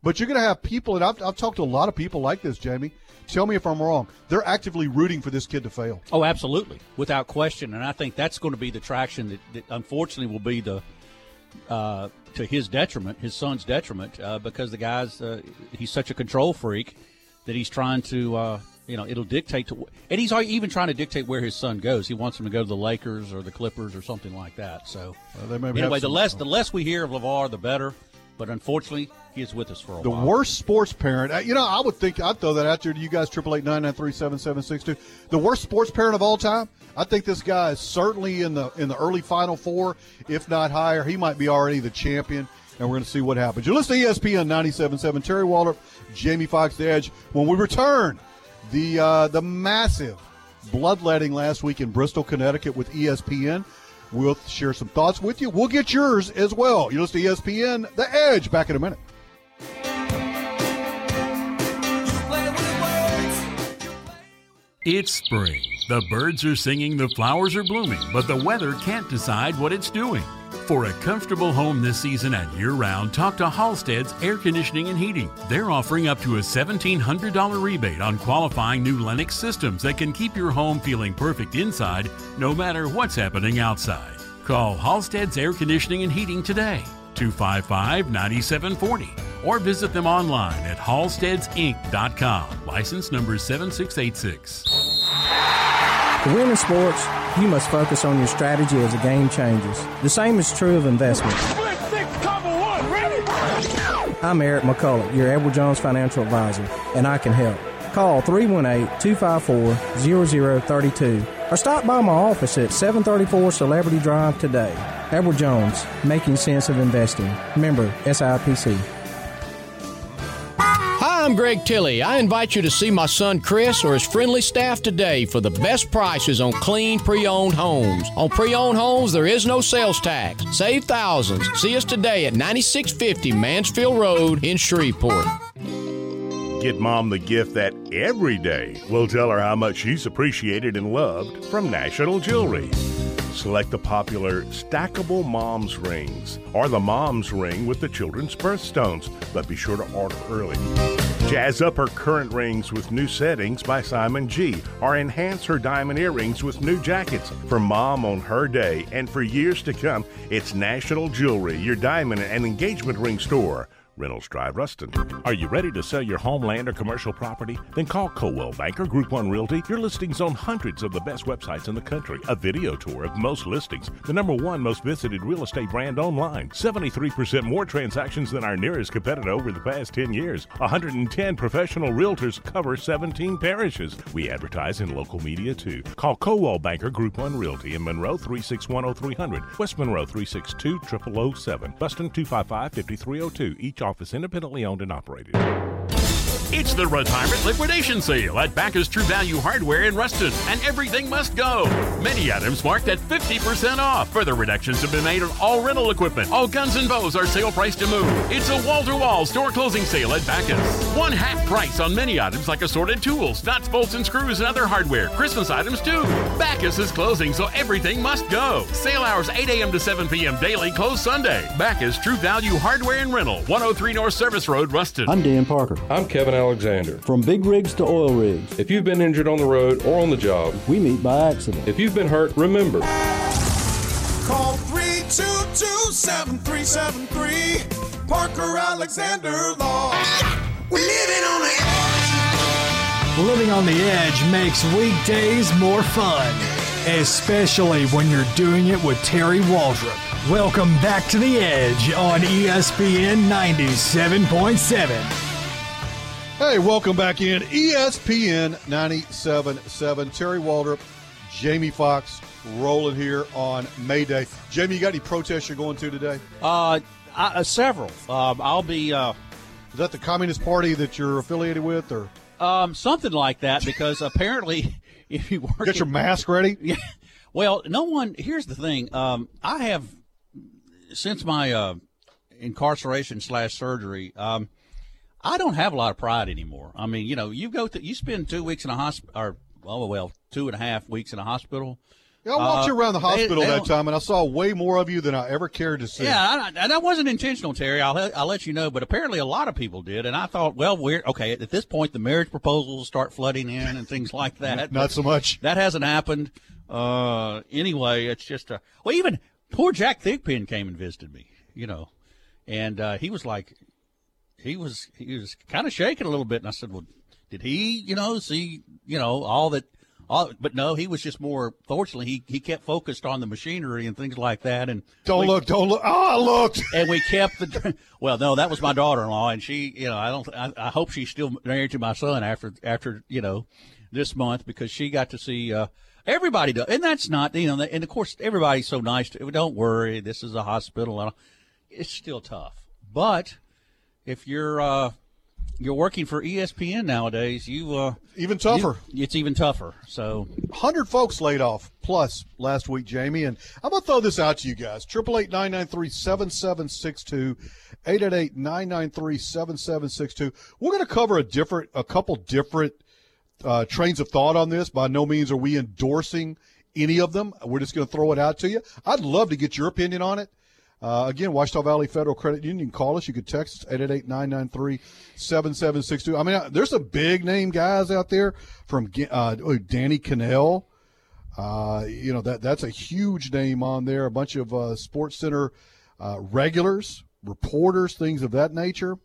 But you're going to have people, and I've, I've talked to a lot of people like this, Jamie. Tell me if I'm wrong. They're actively rooting for this kid to fail. Oh, absolutely, without question. And I think that's going to be the traction that, that unfortunately will be the uh, to his detriment, his son's detriment, uh, because the guy's uh, he's such a control freak that he's trying to. Uh, you know, it'll dictate to, and he's even trying to dictate where his son goes. He wants him to go to the Lakers or the Clippers or something like that. So, anyway, the less the less we hear of Levar, the better. But unfortunately, he is with us for a the while. The worst sports parent. uh, You know, I would think I'd throw that out there to you guys. Triple eight nine nine three seven seven six two. The worst sports parent of all time. I think this guy is certainly in the in the early Final Four, if not higher. He might be already the champion, and we're going to see what happens. You're listening to ESPN 97.7. Terry Waldrop, Jamie Fox, the Edge. When we return, the uh, the massive bloodletting last week in Bristol, Connecticut, with ESPN. We'll share some thoughts with you. We'll get yours as well. You're listening to ESPN, The Edge. Back in a minute. It's spring. The birds are singing, the flowers are blooming, but the weather can't decide what it's doing. For a comfortable home this season and year round, talk to Halstead's Air Conditioning and Heating. They're offering up to a $1,700 rebate on qualifying new Lennox systems that can keep your home feeling perfect inside no matter what's happening outside. Call Halstead's Air Conditioning and Heating today, 255 9740, or visit them online at halsteadsinc.com. License number 7686. To win sports, you must focus on your strategy as the game changes. The same is true of investment. I'm Eric McCullough, your Edward Jones financial advisor, and I can help. Call 318-254-0032 or stop by my office at 734 Celebrity Drive today. Edward Jones, making sense of investing. Member SIPC. I'm Greg Tilley. I invite you to see my son Chris or his friendly staff today for the best prices on clean pre owned homes. On pre owned homes, there is no sales tax. Save thousands. See us today at 9650 Mansfield Road in Shreveport. Get mom the gift that every day will tell her how much she's appreciated and loved from National Jewelry. Select the popular stackable mom's rings or the mom's ring with the children's birthstones, but be sure to order early. Jazz up her current rings with new settings by Simon G, or enhance her diamond earrings with new jackets. For mom on her day and for years to come, it's National Jewelry, your diamond and engagement ring store. Reynolds Drive, Ruston. Are you ready to sell your homeland or commercial property? Then call Coldwell Banker Group One Realty. Your listings on hundreds of the best websites in the country. A video tour of most listings. The number one most visited real estate brand online. 73% more transactions than our nearest competitor over the past 10 years. 110 professional realtors cover 17 parishes. We advertise in local media too. Call Coldwell Banker Group One Realty in Monroe 3610300, West Monroe 362 0007, Ruston 255 5302. Each office independently owned and operated. It's the retirement liquidation sale at Backus True Value Hardware in Ruston, and everything must go. Many items marked at 50% off. Further reductions have been made on all rental equipment. All guns and bows are sale price to move. It's a wall-to-wall store closing sale at Backus. One half price on many items like assorted tools, nuts, bolts, and screws, and other hardware. Christmas items too. Backus is closing, so everything must go. Sale hours 8 a.m. to 7 p.m. daily, closed Sunday. Backus True Value Hardware and Rental, 103 North Service Road, Ruston. I'm Dan Parker. I'm Kevin Alexander. From big rigs to oil rigs. If you've been injured on the road or on the job, we meet by accident. If you've been hurt, remember. Call 322-7373. Parker Alexander Law. We're living on the edge. Living on the edge makes weekdays more fun, especially when you're doing it with Terry Waldrop. Welcome back to the edge on ESPN 97.7. Hey, welcome back in ESPN 97.7. Terry Waldrop, Jamie Fox rolling here on May Day. Jamie, you got any protests you're going to today? Uh, I, uh several. Um, I'll be. Uh, Is that the Communist Party that you're affiliated with, or um, something like that? Because apparently, if you work, get your mask ready. Yeah. Well, no one. Here's the thing. Um, I have since my uh, incarceration slash surgery. Um, I don't have a lot of pride anymore. I mean, you know, you go to you spend two weeks in a hospital, or oh well, two and a half weeks in a hospital. Yeah, I walked Uh, you around the hospital they that time, and I saw way more of you than I ever cared to see. Yeah, I, and that wasn't intentional, Terry. I'll let- I'll let you know. But apparently, a lot of people did, and I thought, well, we're okay. At this point, the marriage proposals start flooding in and things like that. Not so much. That hasn't happened. Uh, anyway, it's just a well. Even poor Jack Thigpen came and visited me. You know, and uh, he was like, he was he was kind of shaking a little bit, and I said, well, did he, you know, see, you know, all that. All, but no, he was just more. Fortunately, he, he kept focused on the machinery and things like that. And Don't we- look, don't look. Oh, I looked. and we kept the. Well, no, that was my daughter-in-law, and she, you know, I don't. I, I hope she's still married to my son after after you know this month because she got to see uh, everybody does, and that's not you know, and of course everybody's so nice. To, Don't worry, this is a hospital. It's still tough, but if you're uh, you're working for ESPN nowadays, you uh, even tougher. you- it's even tougher. So 100 folks laid off plus last week, Jamie. And I'm going to throw this out to you guys. 888 993 7762. 888 993 7762. We're going to cover a different, a couple different uh, trains of thought on this. By no means are we endorsing any of them. We're just going to throw it out to you. I'd love to get your opinion on it. Uh, again, Ouachita Valley Federal Credit Union. Call us. You can text us 888-993-7762. I mean, uh, there's some big name guys out there from uh, oh, Danny Kanell. Uh, you know that that's a huge name on there. A bunch of uh, Sports Center uh, regulars, reporters, things of that nature.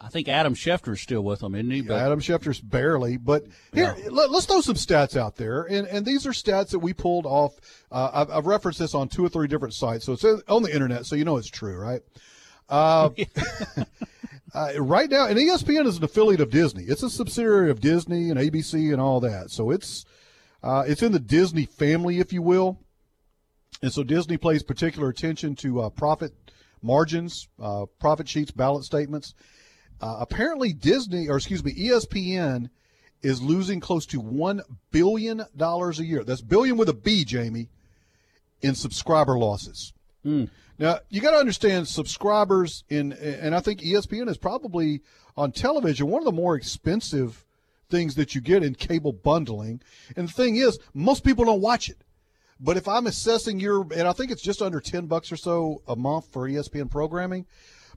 I think Adam Schefter's still with them, isn't he? But Adam Schefter's barely, but here let, us throw some stats out there, and and these are stats that we pulled off. Uh, I've, I've referenced this on two or three different sites, so it's on the internet, so you know it's true, right? Uh, uh, right now, and ESPN is an affiliate of Disney. It's a subsidiary of Disney and ABC and all that, so it's uh, it's in the Disney family, if you will. And so Disney pays particular attention to uh, profit margins, uh, profit sheets, balance statements. Uh, apparently, Disney, or excuse me, ESPN is losing close to $1 billion a year. That's billion with a B, Jamie, in subscriber losses. Now, you got to understand subscribers in, and I think ESPN is probably on television one of the more expensive things that you get in cable bundling. And the thing is, most people don't watch it. But if I'm assessing your, and I think it's just under 10 bucks or so a month for ESPN programming.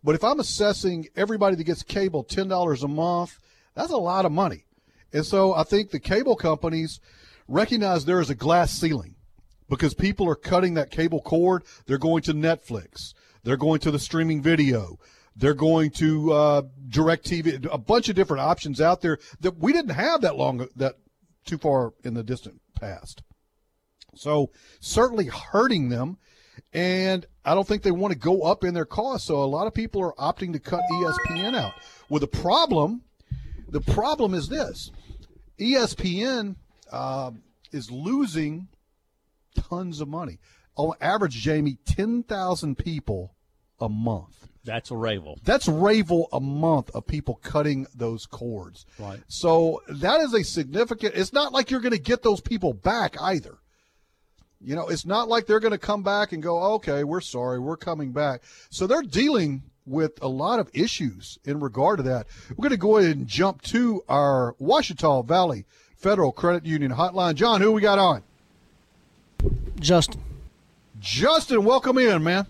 But if I'm assessing everybody that gets cable $10 a month, that's a lot of money. And so I think the cable companies recognize there is a glass ceiling because people are cutting that cable cord. They're going to Netflix. They're going to the streaming video. They're going to uh, direct TV, a bunch of different options out there that we didn't have that long, that too far in the distant past. So certainly hurting them. And I don't think they want to go up in their cost. So a lot of people are opting to cut ESPN out. With a problem, the problem is this ESPN uh, is losing tons of money. On average, Jamie, 10,000 people a month. that's a ravel. That's ravel a month of people cutting those cords. Right. So that is a significant. It's not like you're going to get those people back either. You know, it's not like they're going to come back and go, okay, we're sorry, we're coming back. So they're dealing with a lot of issues in regard to that. We're going to go ahead and jump to our Ouachita Valley Federal Credit Union hotline. John, who we got on? Justin. Justin, welcome in, man.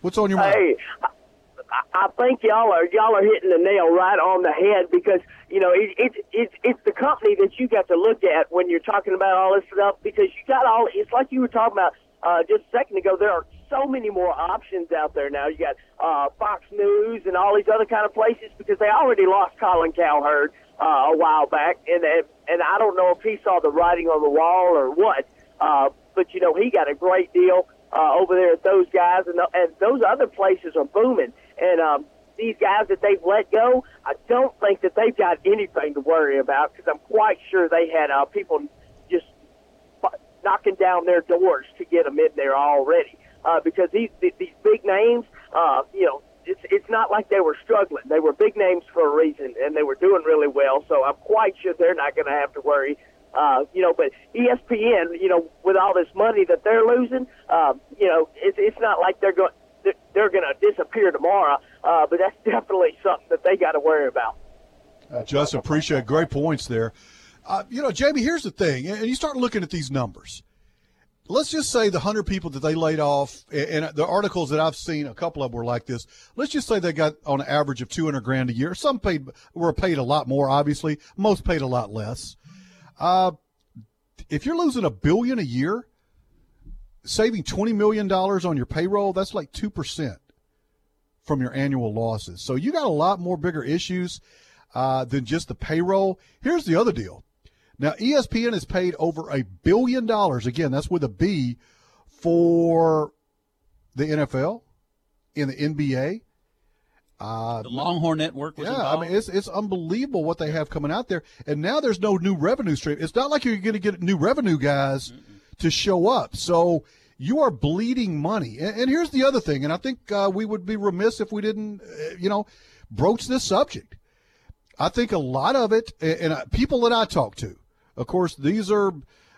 What's on your mind? Hey, I, I think y'all are y'all are hitting the nail right on the head because you know it, it's it's it's the company that you got to look at when you're talking about all this stuff because you got all. It's like you were talking about uh, just a second ago. There are so many more options out there now. You got uh, Fox News and all these other kind of places because they already lost Colin Cowherd uh, a while back, and and I don't know if he saw the writing on the wall or what. Uh, but you know he got a great deal uh, over there at those guys, and, and those other places are booming. And um, these guys that they've let go, I don't think that they've got anything to worry about because I'm quite sure they had uh, people just knocking down their doors to get them in there already. Uh, because these these big names, uh, you know, it's it's not like they were struggling. They were big names for a reason, and they were doing really well. So I'm quite sure they're not going to have to worry. Uh, you know, but ESPN, you know, with all this money that they're losing, um, you know, it's it's not like they're going they're, they're going to disappear tomorrow. Uh, but that's definitely something that they got to worry about. Uh, Justin, appreciate great points there. Uh, you know, Jamie, here's the thing, and you start looking at these numbers. Let's just say the 100 people that they laid off, and the articles that I've seen, a couple of them were like this. Let's just say they got on an average of 200 grand a year. Some paid were paid a lot more, obviously. Most paid a lot less. Uh, if you're losing a billion a year, saving $20 million on your payroll, that's like 2% from your annual losses. So you got a lot more bigger issues uh, than just the payroll. Here's the other deal. Now, ESPN has paid over a billion dollars, again, that's with a B, for the NFL, in the NBA. Uh, The Longhorn Network was yeah, involved. I mean it's it's unbelievable what they have coming out there, and now there's no new revenue stream. It's not like you're going to get new revenue guys to show up. So you are bleeding money. And, and here's the other thing, and I think uh, we would be remiss if we didn't, uh, you know, broach this subject. I think a lot of it, and, and uh, people that I talk to, of course, these are.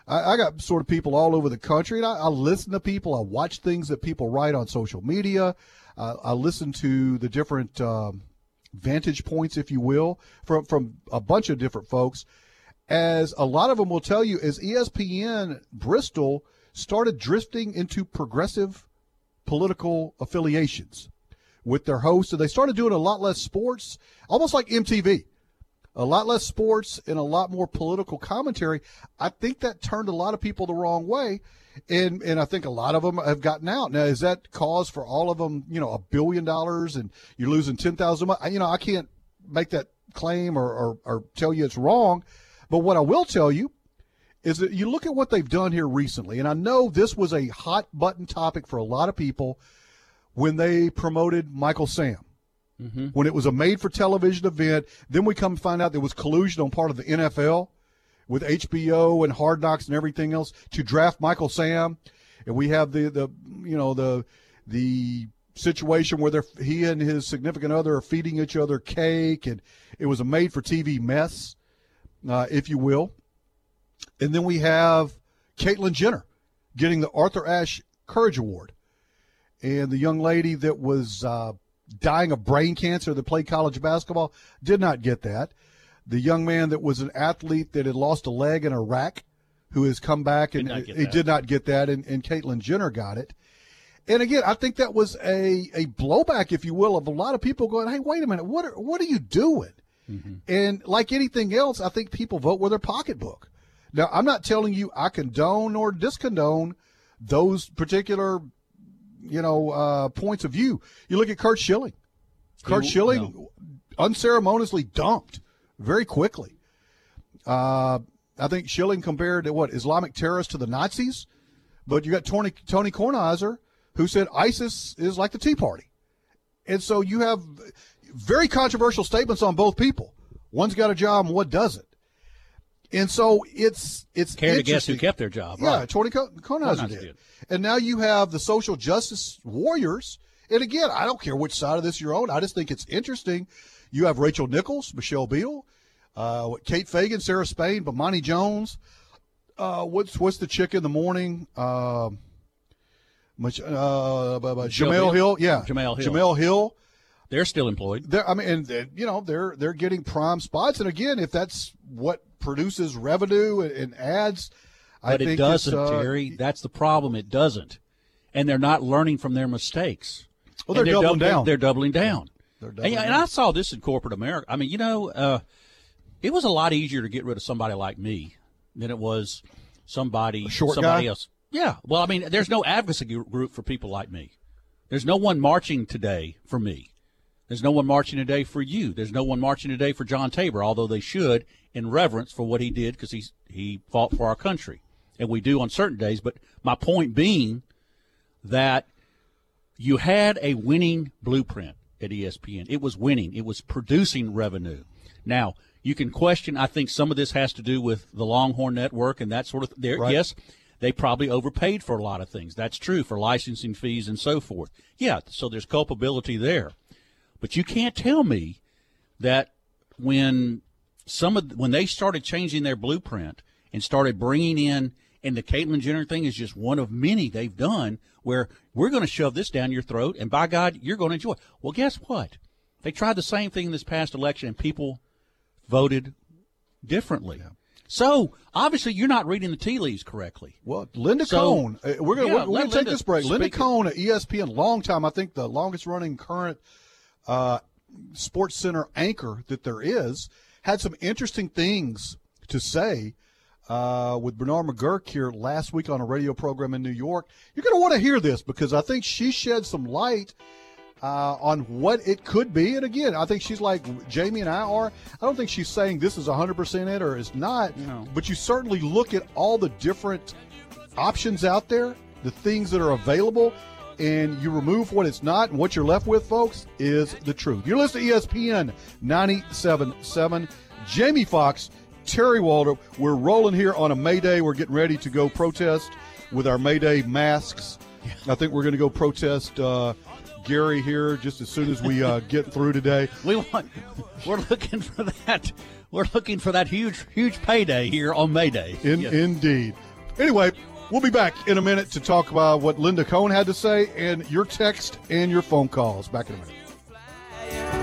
I, I got sort of people all over the country, and I, I listen to people. I watch things that people write on social media. Uh, I listen to the different um, vantage points, if you will, from from a bunch of different folks. As a lot of them will tell you, as ESPN Bristol started drifting into progressive political affiliations with their hosts, and they started doing a lot less sports, almost like MTV a lot less sports and a lot more political commentary. I think that turned a lot of people the wrong way, and and I think a lot of them have gotten out. Now, is that cause for all of them? You know, a billion dollars and you're losing ten thousand. You know, I can't make that claim or, or or tell you it's wrong, but what I will tell you is that you look at what they've done here recently, and I know this was a hot button topic for a lot of people when they promoted Michael Sam when it was a made for television event. Then we come find out there was collusion on part of the NFL with HBO and Hard Knocks and everything else to draft Michael Sam. And we have the, the you know, the the situation where they're, he and his significant other are feeding each other cake, and it was a made for TV mess, uh, if you will. And then we have Caitlyn Jenner getting the Arthur Ashe Courage Award. And the young lady that was uh, dying of brain cancer that played college basketball did not get that. The young man that was an athlete that had lost a leg in Iraq, who has come back and not he did not get that, and, and Caitlyn Jenner got it. And again, I think that was a, a blowback, if you will, of a lot of people going, "Hey, wait a minute, what are, what are you doing?" And like anything else, I think people vote with their pocketbook. Now, I'm not telling you I condone or discondone those particular, you know, uh, points of view. You look at Curt Schilling. Curt Schilling unceremoniously dumped very quickly. Uh, I think Schilling compared to what Islamic terrorists to the Nazis, but you got Tony Tony Kornheiser who said ISIS is like the Tea Party, and so you have very controversial statements on both people. One's got a job and one doesn't, and so it's it's Care to guess who kept their job? Yeah, right. Tony Kornheiser Kornheiser did. did. And now you have the social justice warriors. And again, I don't care which side of this you're on. I just think it's interesting. You have Rachel Nichols, Michelle Beadle, uh, Kate Fagan, Sarah Spain, Bomani Jones. Uh, what's what's the chick in the morning? Uh, Mich- uh, Michelle Jemele? Hill, yeah, Jemele Hill. Jemele Hill. They're still employed. They're, I mean, and they- you know, they're they're getting prime spots. And again, if that's what produces revenue and, and ads, But it doesn't, uh, Terry. That's the problem. It doesn't, and they're not learning from their mistakes. Well, And they're doubling doubling- down. They're doubling down. They're And, doubling and down. I saw this in corporate America. I mean, you know, uh, it was a lot easier to get rid of somebody like me than it was somebody somebody guy? else. Yeah. Well, I mean, there's no advocacy group for people like me. There's no one marching today for me. There's no one marching today for you. There's no one marching today for John Tabor, although they should in reverence for what he did because he's he fought for our country, and we do on certain days. But my point being that you had a winning blueprint at ESPN. It was winning. It was producing revenue. Now you can question. I think some of this has to do with the Longhorn Network and that sort of. There, Right. yes, they probably overpaid for a lot of things. That's true for licensing fees and so forth. Yeah, so there's culpability there, but you can't tell me that when some of when they started changing their blueprint and started bringing in And the Caitlyn Jenner thing is just one of many they've done where we're going to shove this down your throat, and by God, you're going to enjoy. it. Well, guess what? They tried the same thing this past election, and people voted differently. So obviously, you're not reading the tea leaves correctly. Well, Linda So- Cohn, uh, we're going Yeah, to we're, going to take Linda this break. Linda. Cohn at ESPN, long time. I think the longest running current uh, Sports Center anchor that there is, had some interesting things to say uh, with Bernard McGuirk here last week on a radio program in New York. You're going to want to hear this because I think she shed some light uh, on what it could be. And again, I think she's like Jamie and I are. I don't think she's saying this is 100% it or it's not. But you certainly look at all the different options out there, the things that are available, and you remove what it's not, and what you're left with, folks, is the truth. You're listening to ESPN 97.7. Jamie Fox, Terry Walter. We're rolling here on a May Day. We're getting ready to go protest with our May Day masks. I think we're going to go protest uh, Gary here just as soon as we uh, get through today. We want. We're looking for that. We're looking for that huge, huge payday here on May Day. In, Yes. Indeed. Anyway, we'll be back in a minute to talk about what Linda Cohn had to say and your text and your phone calls. Back in a minute.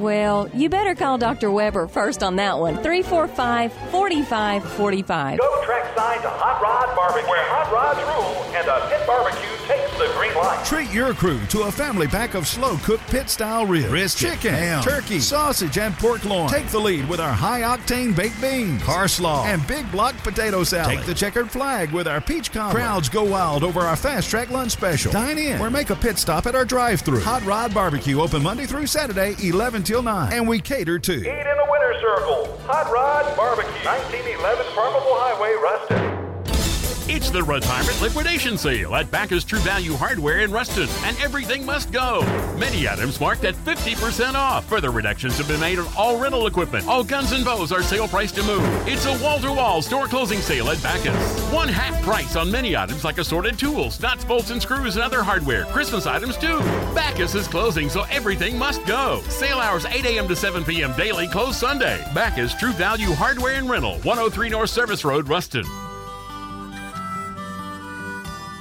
Well, you better call Dr. Weber first on that one. 345 4545. Go trackside to Hot Rod Barbecue, where hot rods rule and a pit barbecue Treat your crew to a family pack of slow cooked pit style ribs, Brisket, chicken, ham, turkey, sausage, and pork loin. Take the lead with our high octane baked beans, car slaw, and big block potato salad. Take the checkered flag with our peach cobbler. Crowds go wild over our fast track lunch special. Dine in or make a pit stop at our drive through. Hot Rod Barbecue open Monday through Saturday, 11 till 9. And we cater to. Eat in the winter circle. Hot Rod Barbecue, 1911 Farmerville Highway, Ruston. It's the retirement liquidation sale at Backus True Value Hardware in Ruston, and everything must go. Many items marked at 50% off. Further reductions have been made on all rental equipment. All guns and bows are sale price to move. It's a wall-to-wall store closing sale at Backus. One half price on many items like assorted tools, nuts, bolts, and screws, and other hardware. Christmas items too. Backus is closing, so everything must go. Sale hours 8 a.m. to 7 p.m. daily, closed Sunday. Backus True Value Hardware and Rental, 103 North Service Road, Ruston.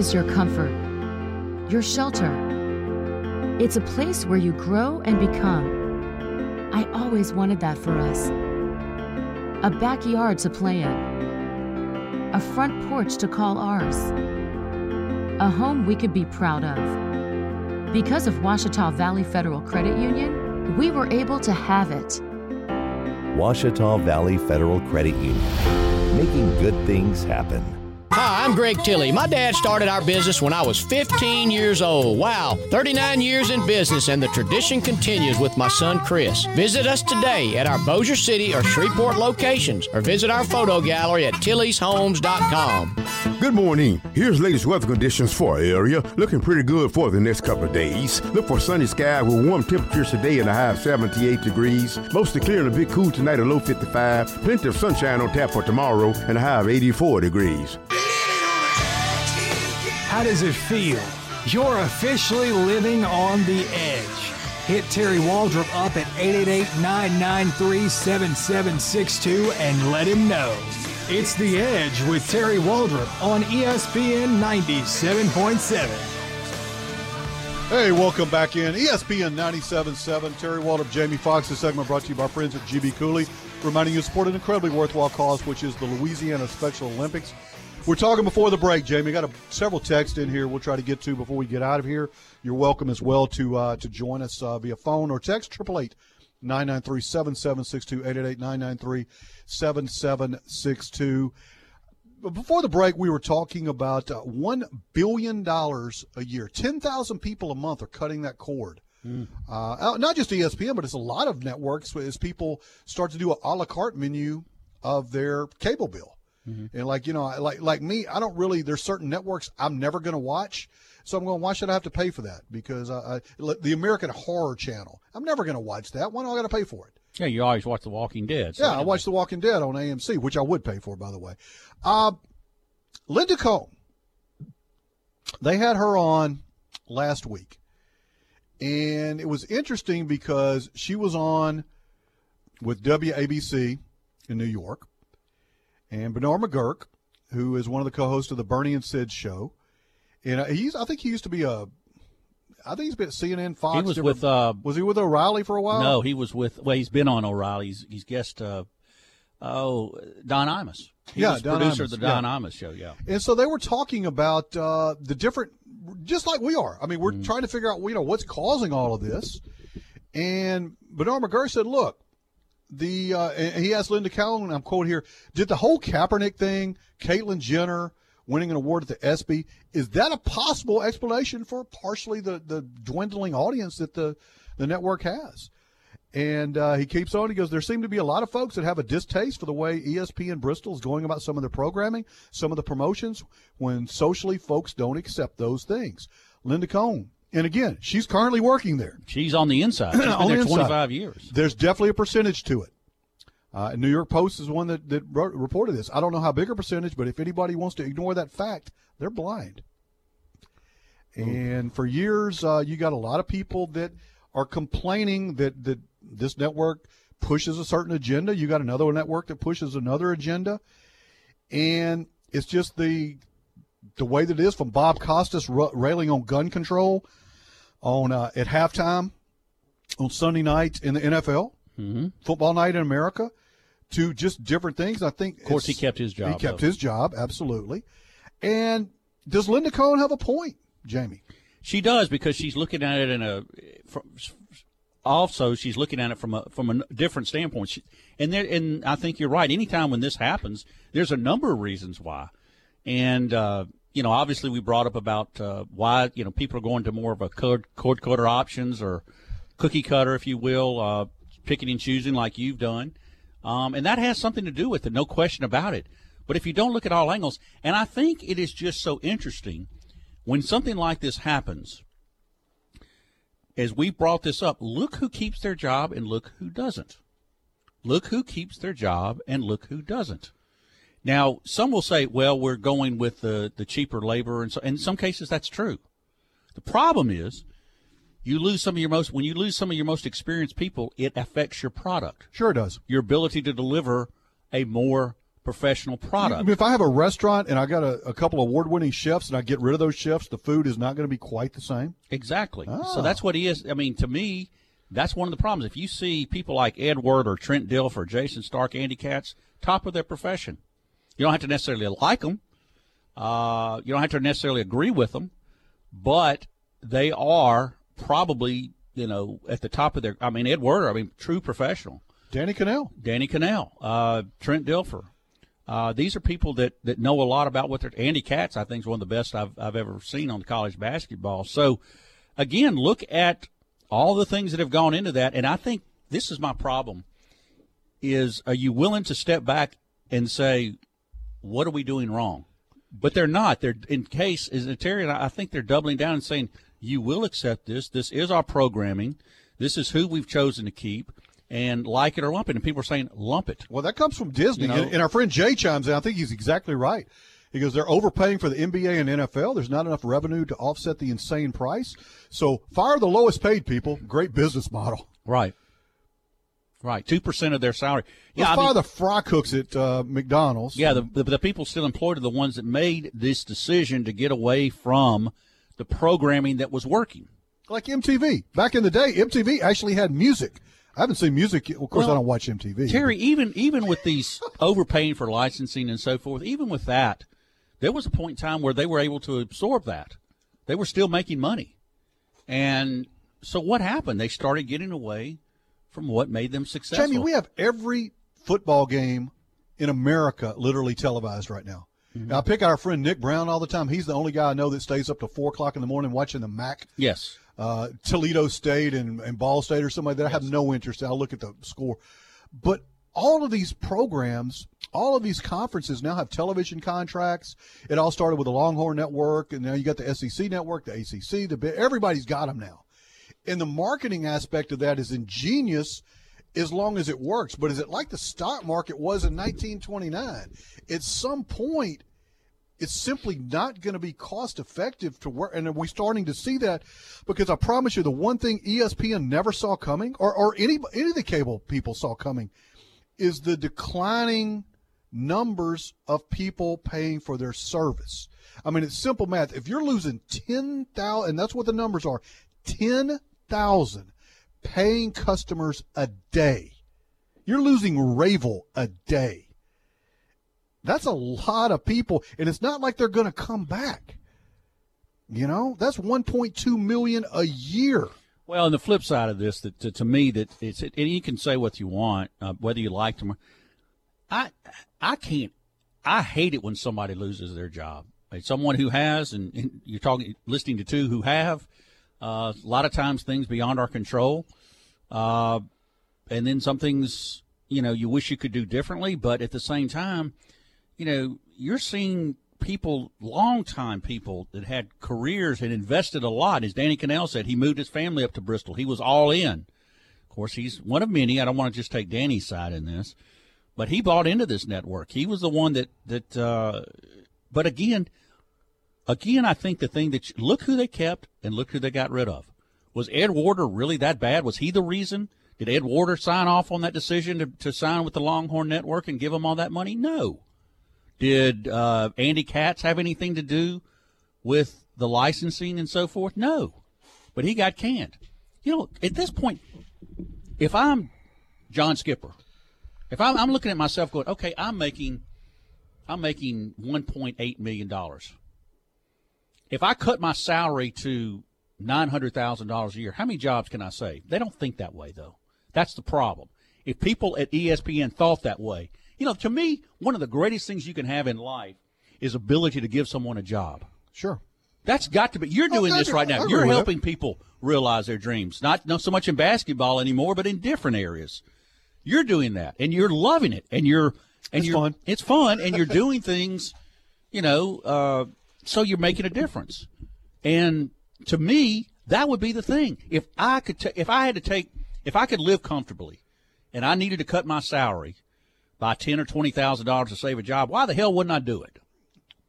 Is your comfort, your shelter. It's a place where you grow and become. I always wanted that for us. A backyard to play in, a front porch to call ours, a home we could be proud of. Because of Ouachita Valley Federal Credit Union, we were able to have it. Ouachita Valley Federal Credit Union, making good things happen. Hi, I'm Greg Tilley. My dad started our business when I was 15 years old. Wow, 39 years in business, and the tradition continues with my son Chris. Visit us today at our Bossier City or Shreveport locations, or visit our photo gallery at tillyshomes.com. Good morning. Here's latest weather conditions for our area. Looking pretty good for the next couple of days. Look for sunny sky with warm temperatures today and a high of 78 degrees. Mostly clear and a bit cool tonight, a low 55. Plenty of sunshine on tap for tomorrow and a high of 84 degrees. How does it feel? You're officially living on the edge. Hit Terry Waldrop up at 888-993-7762 and let him know. It's The Edge with Terry Waldrop on ESPN 97.7. Hey, welcome back in. ESPN 97.7. Terry Waldrop, Jamie Foxx. This segment brought to you by friends at GB Cooley, reminding you to support an incredibly worthwhile cause, which is the Louisiana Special Olympics. We're talking before the break, Jamie. Got a, several texts in here we'll try to get to before we get out of here. You're welcome as well to uh, to join us uh, via phone or text, 888 993 7762 888 993 7762 before the break, we were talking about uh, one billion dollars a year. Ten thousand people a month are cutting that cord. Uh, not just ESPN, but it's a lot of networks as people start to do a a la carte menu of their cable bill. And like you know, like like me, I don't really. There's certain networks I'm never going to watch. So I'm going. Why should I have to pay for that? Because I, I, the American Horror Channel, I'm never going to watch that. Why do I got to pay for it? Yeah, you always watch The Walking Dead. so Yeah, I anyway. watched The Walking Dead on AMC, which I would pay for, by the way. Uh, Linda Cohn, they had her on last week, and it was interesting because she was on with WABC in New York, and Bernard McGuirk, who is one of the co-hosts of the Bernie and Sid show, and uh, he's I think he used to be a. I think he's been at CNN, Fox. He was with. Uh, was he with O'Reilly for a while? No, he was with. Well, he's been on O'Reilly. He's, he's guest. Uh, oh, Don Imus. He Yeah, Don producer Imus, of the Don yeah. Imus show. Yeah. And so they were talking about uh, the different, just like we are. I mean, we're trying to figure out, you know, what's causing all of this. And Bernard McGuirk said, look, the uh, he asked Linda and I'm quoting here, did the whole Kaepernick thing, Caitlyn Jenner winning an award at the ESPY, is that a possible explanation for partially the, the dwindling audience that the, the network has? And uh, he keeps on. He goes, There seem to be a lot of folks that have a distaste for the way ESPN Bristol is going about some of their programming, some of the promotions, when socially folks don't accept those things. Linda Cohn. And again, she's currently working there. She's on the inside. She's been On the there inside. 25 years. There's definitely a percentage to it. Uh, New York Post is one that, that wrote, reported this. I don't know how big a percentage, but if anybody wants to ignore that fact, they're blind. And for years, uh, you got a lot of people that are complaining that, that this network pushes a certain agenda. You got another network that pushes another agenda. And it's just the the way that it is from Bob Costas ra- railing on gun control on uh, at halftime on Sunday night in the NFL, Mm-hmm. football night in America, to just different things. I think, Of course, he kept his job, He kept though. his job, absolutely. And does Linda Cohn have a point, Jamie? She does because she's looking at it in a. From, also, she's looking at it from a from a different standpoint. She, and there, and I think you're right. Anytime when this happens, there's a number of reasons why. And uh, you know, obviously, we brought up about uh, why you know people are going to more of a cord cord cutter options or cookie cutter, if you will, uh, picking and choosing like you've done, um, and that has something to do with it, no question about it. But if you don't look at all angles, and I think it is just so interesting when something like this happens, as we brought this up, look who keeps their job and look who doesn't. Look who keeps their job and look who doesn't. Now, some will say, well, we're going with the, the cheaper labor, and so in some cases that's true. The problem is you lose some of your most when you lose some of your most experienced people, it affects your product. Sure, it does. Your ability to deliver a more professional product. if I have a restaurant and I got a, a couple award winning chefs and I get rid of those chefs, the food is not going to be quite the same. Exactly. Ah. So that's what he is. I mean, to me, that's one of the problems. If you see people like Edward or Trent Dilf or Jayson Stark, Andy Katz, top of their profession, you don't have to necessarily like them. Uh, you don't have to necessarily agree with them, but they are probably, you know, at the top of their. I mean, Ed Werder, I mean, true professional. Danny Kanell. Danny Kanell, uh, Trent Dilfer. Uh, these are people that, that know a lot about what they're. Andy Katz, I think, is one of the best I've, I've ever seen on college basketball. So, again, look at all the things that have gone into that, and I think this is my problem: is are you willing to step back and say, what are we doing wrong? But they're not. They're in case is Terry and I, I think they're doubling down and saying you will accept this. This is our programming. This is who we've chosen to keep, and like it or lump it. And people are saying lump it. Well, that comes from Disney. You know- and, and our friend Jay chimes in. I think he's exactly right. He goes, they're overpaying for the NBA and NFL. There's not enough revenue to offset the insane price. So fire the lowest paid people. Great business model. Right. Right. Two percent of their salary. Let's I fire mean- the fry cooks at uh, McDonald's. Yeah, the, the the people still employed are the ones that made this decision to get away from the programming that was working. Like MTV. Back in the day, MTV actually had music. I haven't seen music. Of course, Well, I don't watch MTV. Terry, even even with these overpaying for licensing and so forth, even with that, there was a point in time where they were able to absorb that. They were still making money, and so what happened? They started getting away from what made them successful. Jamie, we have every football game in America literally televised right now. Mm-hmm. Now, I pick our friend Nick Brown all the time. He's the only guy I know that stays up to four o'clock in the morning watching the MAC. Yes. Uh, Toledo State and, and Ball State or something like that. I have no interest. I'll look at the score. But all of these programs, all of these conferences now have television contracts. It all started with the Longhorn Network, and now you got the SEC Network, the ACC, the everybody's got them now. And the marketing aspect of that is ingenious as long as it works. But is it like the stock market was in 1929? At some point, it's simply not going to be cost effective to work. And are we starting to see that? Because I promise you, the one thing ESPN never saw coming, or, or any, any of the cable people saw coming, is the declining numbers of people paying for their service. I mean, it's simple math. If you're losing 10,000, and that's what the numbers are 10,000 paying customers a day, you're losing Ravel a day. That's a lot of people, and it's not like they're going to come back. You know, that's 1.2 million a year. Well, and the flip side of this, that to, to me, that it's and you can say what you want, uh, whether you like them. Or, I I can't. I hate it when somebody loses their job. It's someone who has, and, and you're talking listening to two who have. Uh, a lot of times, things beyond our control, uh, and then some things you know you wish you could do differently. But at the same time, you know you're seeing people, long-time people that had careers and invested a lot. As Danny Kanell said, he moved his family up to Bristol. He was all in. Of course, he's one of many. I don't want to just take Danny's side in this, but he bought into this network. He was the one that that. Uh, but again, again, I think the thing that you, look who they kept and look who they got rid of. Was Ed Werder really that bad? Was he the reason? Did Ed Werder sign off on that decision to, to sign with the Longhorn Network and give them all that money? No. Did uh, Andy Katz have anything to do with the licensing and so forth? No. But he got canned. You know, at this point, if I'm John Skipper, if I'm, I'm looking at myself going, okay, I'm making, I'm making 1.8 million dollars. If I cut my salary to nine hundred thousand dollars a year, how many jobs can I save? They don't think that way, though. That's the problem. If people at ESPN thought that way, you know, to me, one of the greatest things you can have in life is ability to give someone a job. Sure. That's got to be. You're Oh, doing I this right now. You're it. helping people realize their dreams. Not not so much in basketball anymore, but in different areas. You're doing that, and you're loving it, and you're and It's you're fun. it's fun, and you're doing things, you know. Uh, so you're making a difference, and to me, that would be the thing. If I could, ta- if I had to take, if I could live comfortably, and I needed to cut my salary by ten or twenty thousand dollars to save a job, why the hell wouldn't I do it?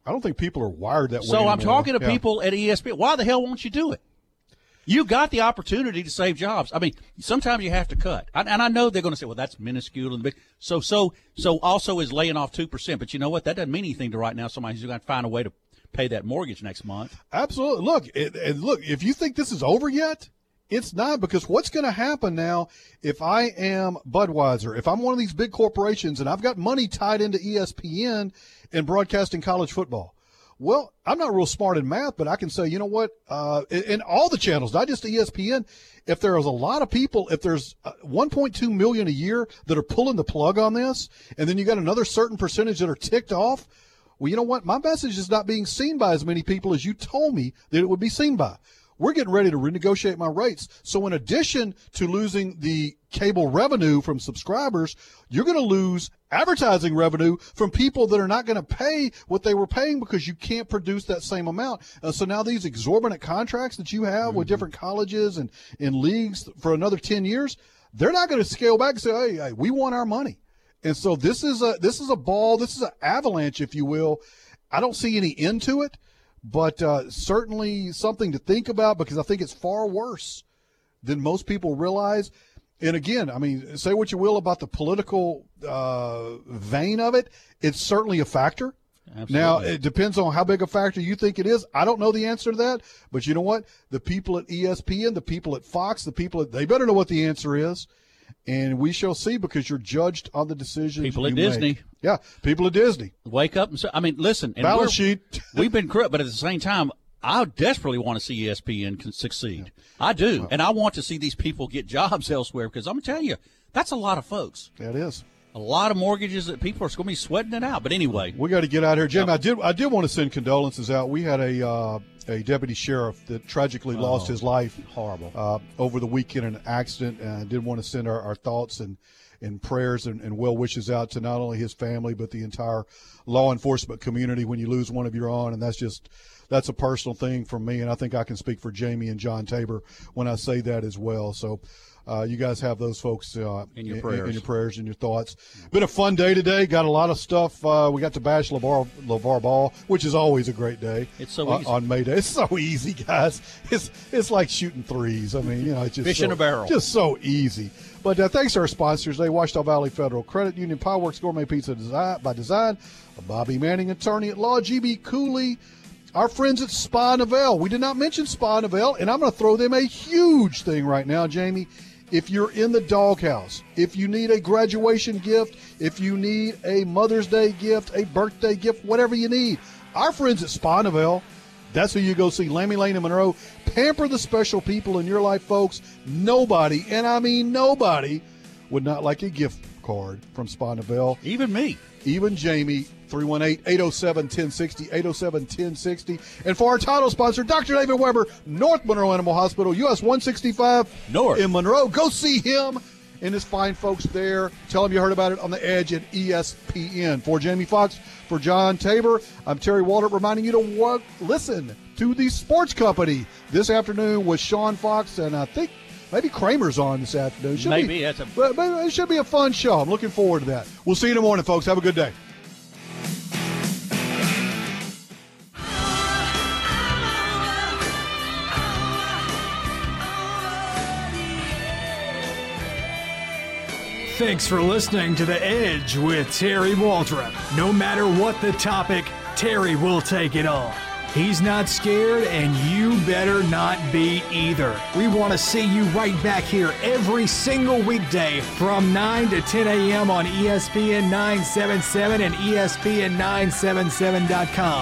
I don't think people are wired that way. So I'm talking to Yeah. people at ESPN. Why the hell won't you do it? You got the opportunity to save jobs. I mean, sometimes you have to cut, I, and I know they're going to say, "Well, that's minuscule and big." So, so, so also is laying off two percent. But you know what? That doesn't mean anything to right now. Somebody's going to find a way to pay that mortgage next month. Absolutely. Look, it, and look. If you think this is over yet, it's not because what's going to happen now? If I am Budweiser, if I'm one of these big corporations and I've got money tied into ESPN and broadcasting college football, well, I'm not real smart in math, but I can say, you know what? Uh, in, in all the channels, not just ESPN, if there is a lot of people, if there's uh, 1.2 million a year that are pulling the plug on this, and then you got another certain percentage that are ticked off, well, you know what? My message is not being seen by as many people as you told me that it would be seen by. We're getting ready to renegotiate my rates. So, in addition to losing the cable revenue from subscribers, you're going to lose advertising revenue from people that are not going to pay what they were paying because you can't produce that same amount. Uh, so now these exorbitant contracts that you have with different colleges and, and leagues for another 10 years, they're not going to scale back and say, hey, hey, we want our money. And so this is a this is a ball, this is an avalanche, if you will. I don't see any end to it, but uh, certainly something to think about because I think it's far worse than most people realize. And again, I mean, say what you will about the political uh, vein of it, it's certainly a factor. Now, it depends on how big a factor you think it is. I don't know the answer to that, but you know what? The people at ESPN, the people at Fox, the people at, they better know what the answer is. And we shall see because you're judged on the decisions People at you make. Disney. Yeah, people at Disney. Wake up and say, I mean, listen. And Balance sheet. we've been corrupt, but at the same time, I desperately want to see ESPN succeed. I do, and I want to see these people get jobs elsewhere because I'm telling you, that's a lot of folks. That is a lot of mortgages that people are going to be sweating it out. But anyway, We got to get out here, Jim. I did. I did want to send condolences out. We had a uh, a deputy sheriff that tragically lost Oh, his life. horrible. Uh, over the weekend in an accident, and I did want to send our, our thoughts and and prayers and, and well wishes out to not only his family but the entire law enforcement community when you lose one of your own, and that's just that's a personal thing for me, and I think I can speak for Jamie and John Tabor when I say that as well. So. Uh, you guys have those folks uh, In your in, prayers. your prayers and your thoughts. Been a fun day today. Got a lot of stuff. Uh, we got to bash LaVar, LaVar Ball, which is always a great day. It's so uh, easy. on May Day. It's so easy, guys. It's it's like shooting threes. I mean, you know, it's just Fish so, in a barrel. Just so easy. But uh, thanks to our sponsors, they Ouachita Valley Federal Credit Union, Powerworks Gourmet Pizza Design, by Design, Bobby Manning, attorney at law, GB Cooley, our friends at Spa Novell. We did not mention Spa Novell, and I'm going to throw them a huge thing right now, Jamie. If you're in the doghouse, if you need a graduation gift, if you need a Mother's Day gift, a birthday gift, whatever you need, our friends at Spa Novell, that's who you go see. Lammy Lane and Monroe. Pamper the special people in your life, folks. Nobody, and I mean nobody, would not like a gift card from Spa Novell. Even me. Even Jamie. 318-807-1060, 807-1060. And for our title sponsor, Dr. David Weber, North Monroe Animal Hospital, US 165 North. in Monroe. Go see him and his fine folks there. Tell them you heard about it on the edge at ESPN. For Jamie Fox, for John Tabor, I'm Terry Waldrop reminding you to wa- listen to the sports company this afternoon with Sean Fox and I think maybe Kramer's on this afternoon. Should Maybe, be, that's a- it should be a fun show. I'm looking forward to that. We'll see you in the morning, folks. Have a good day. Thanks for listening to The Edge with Terry Waldrop. No matter what the topic, Terry will take it on. He's not scared, and you better not be either. We want to see you right back here every single weekday from 9 to 10 a.m. on ESPN 977 and ESPN977.com.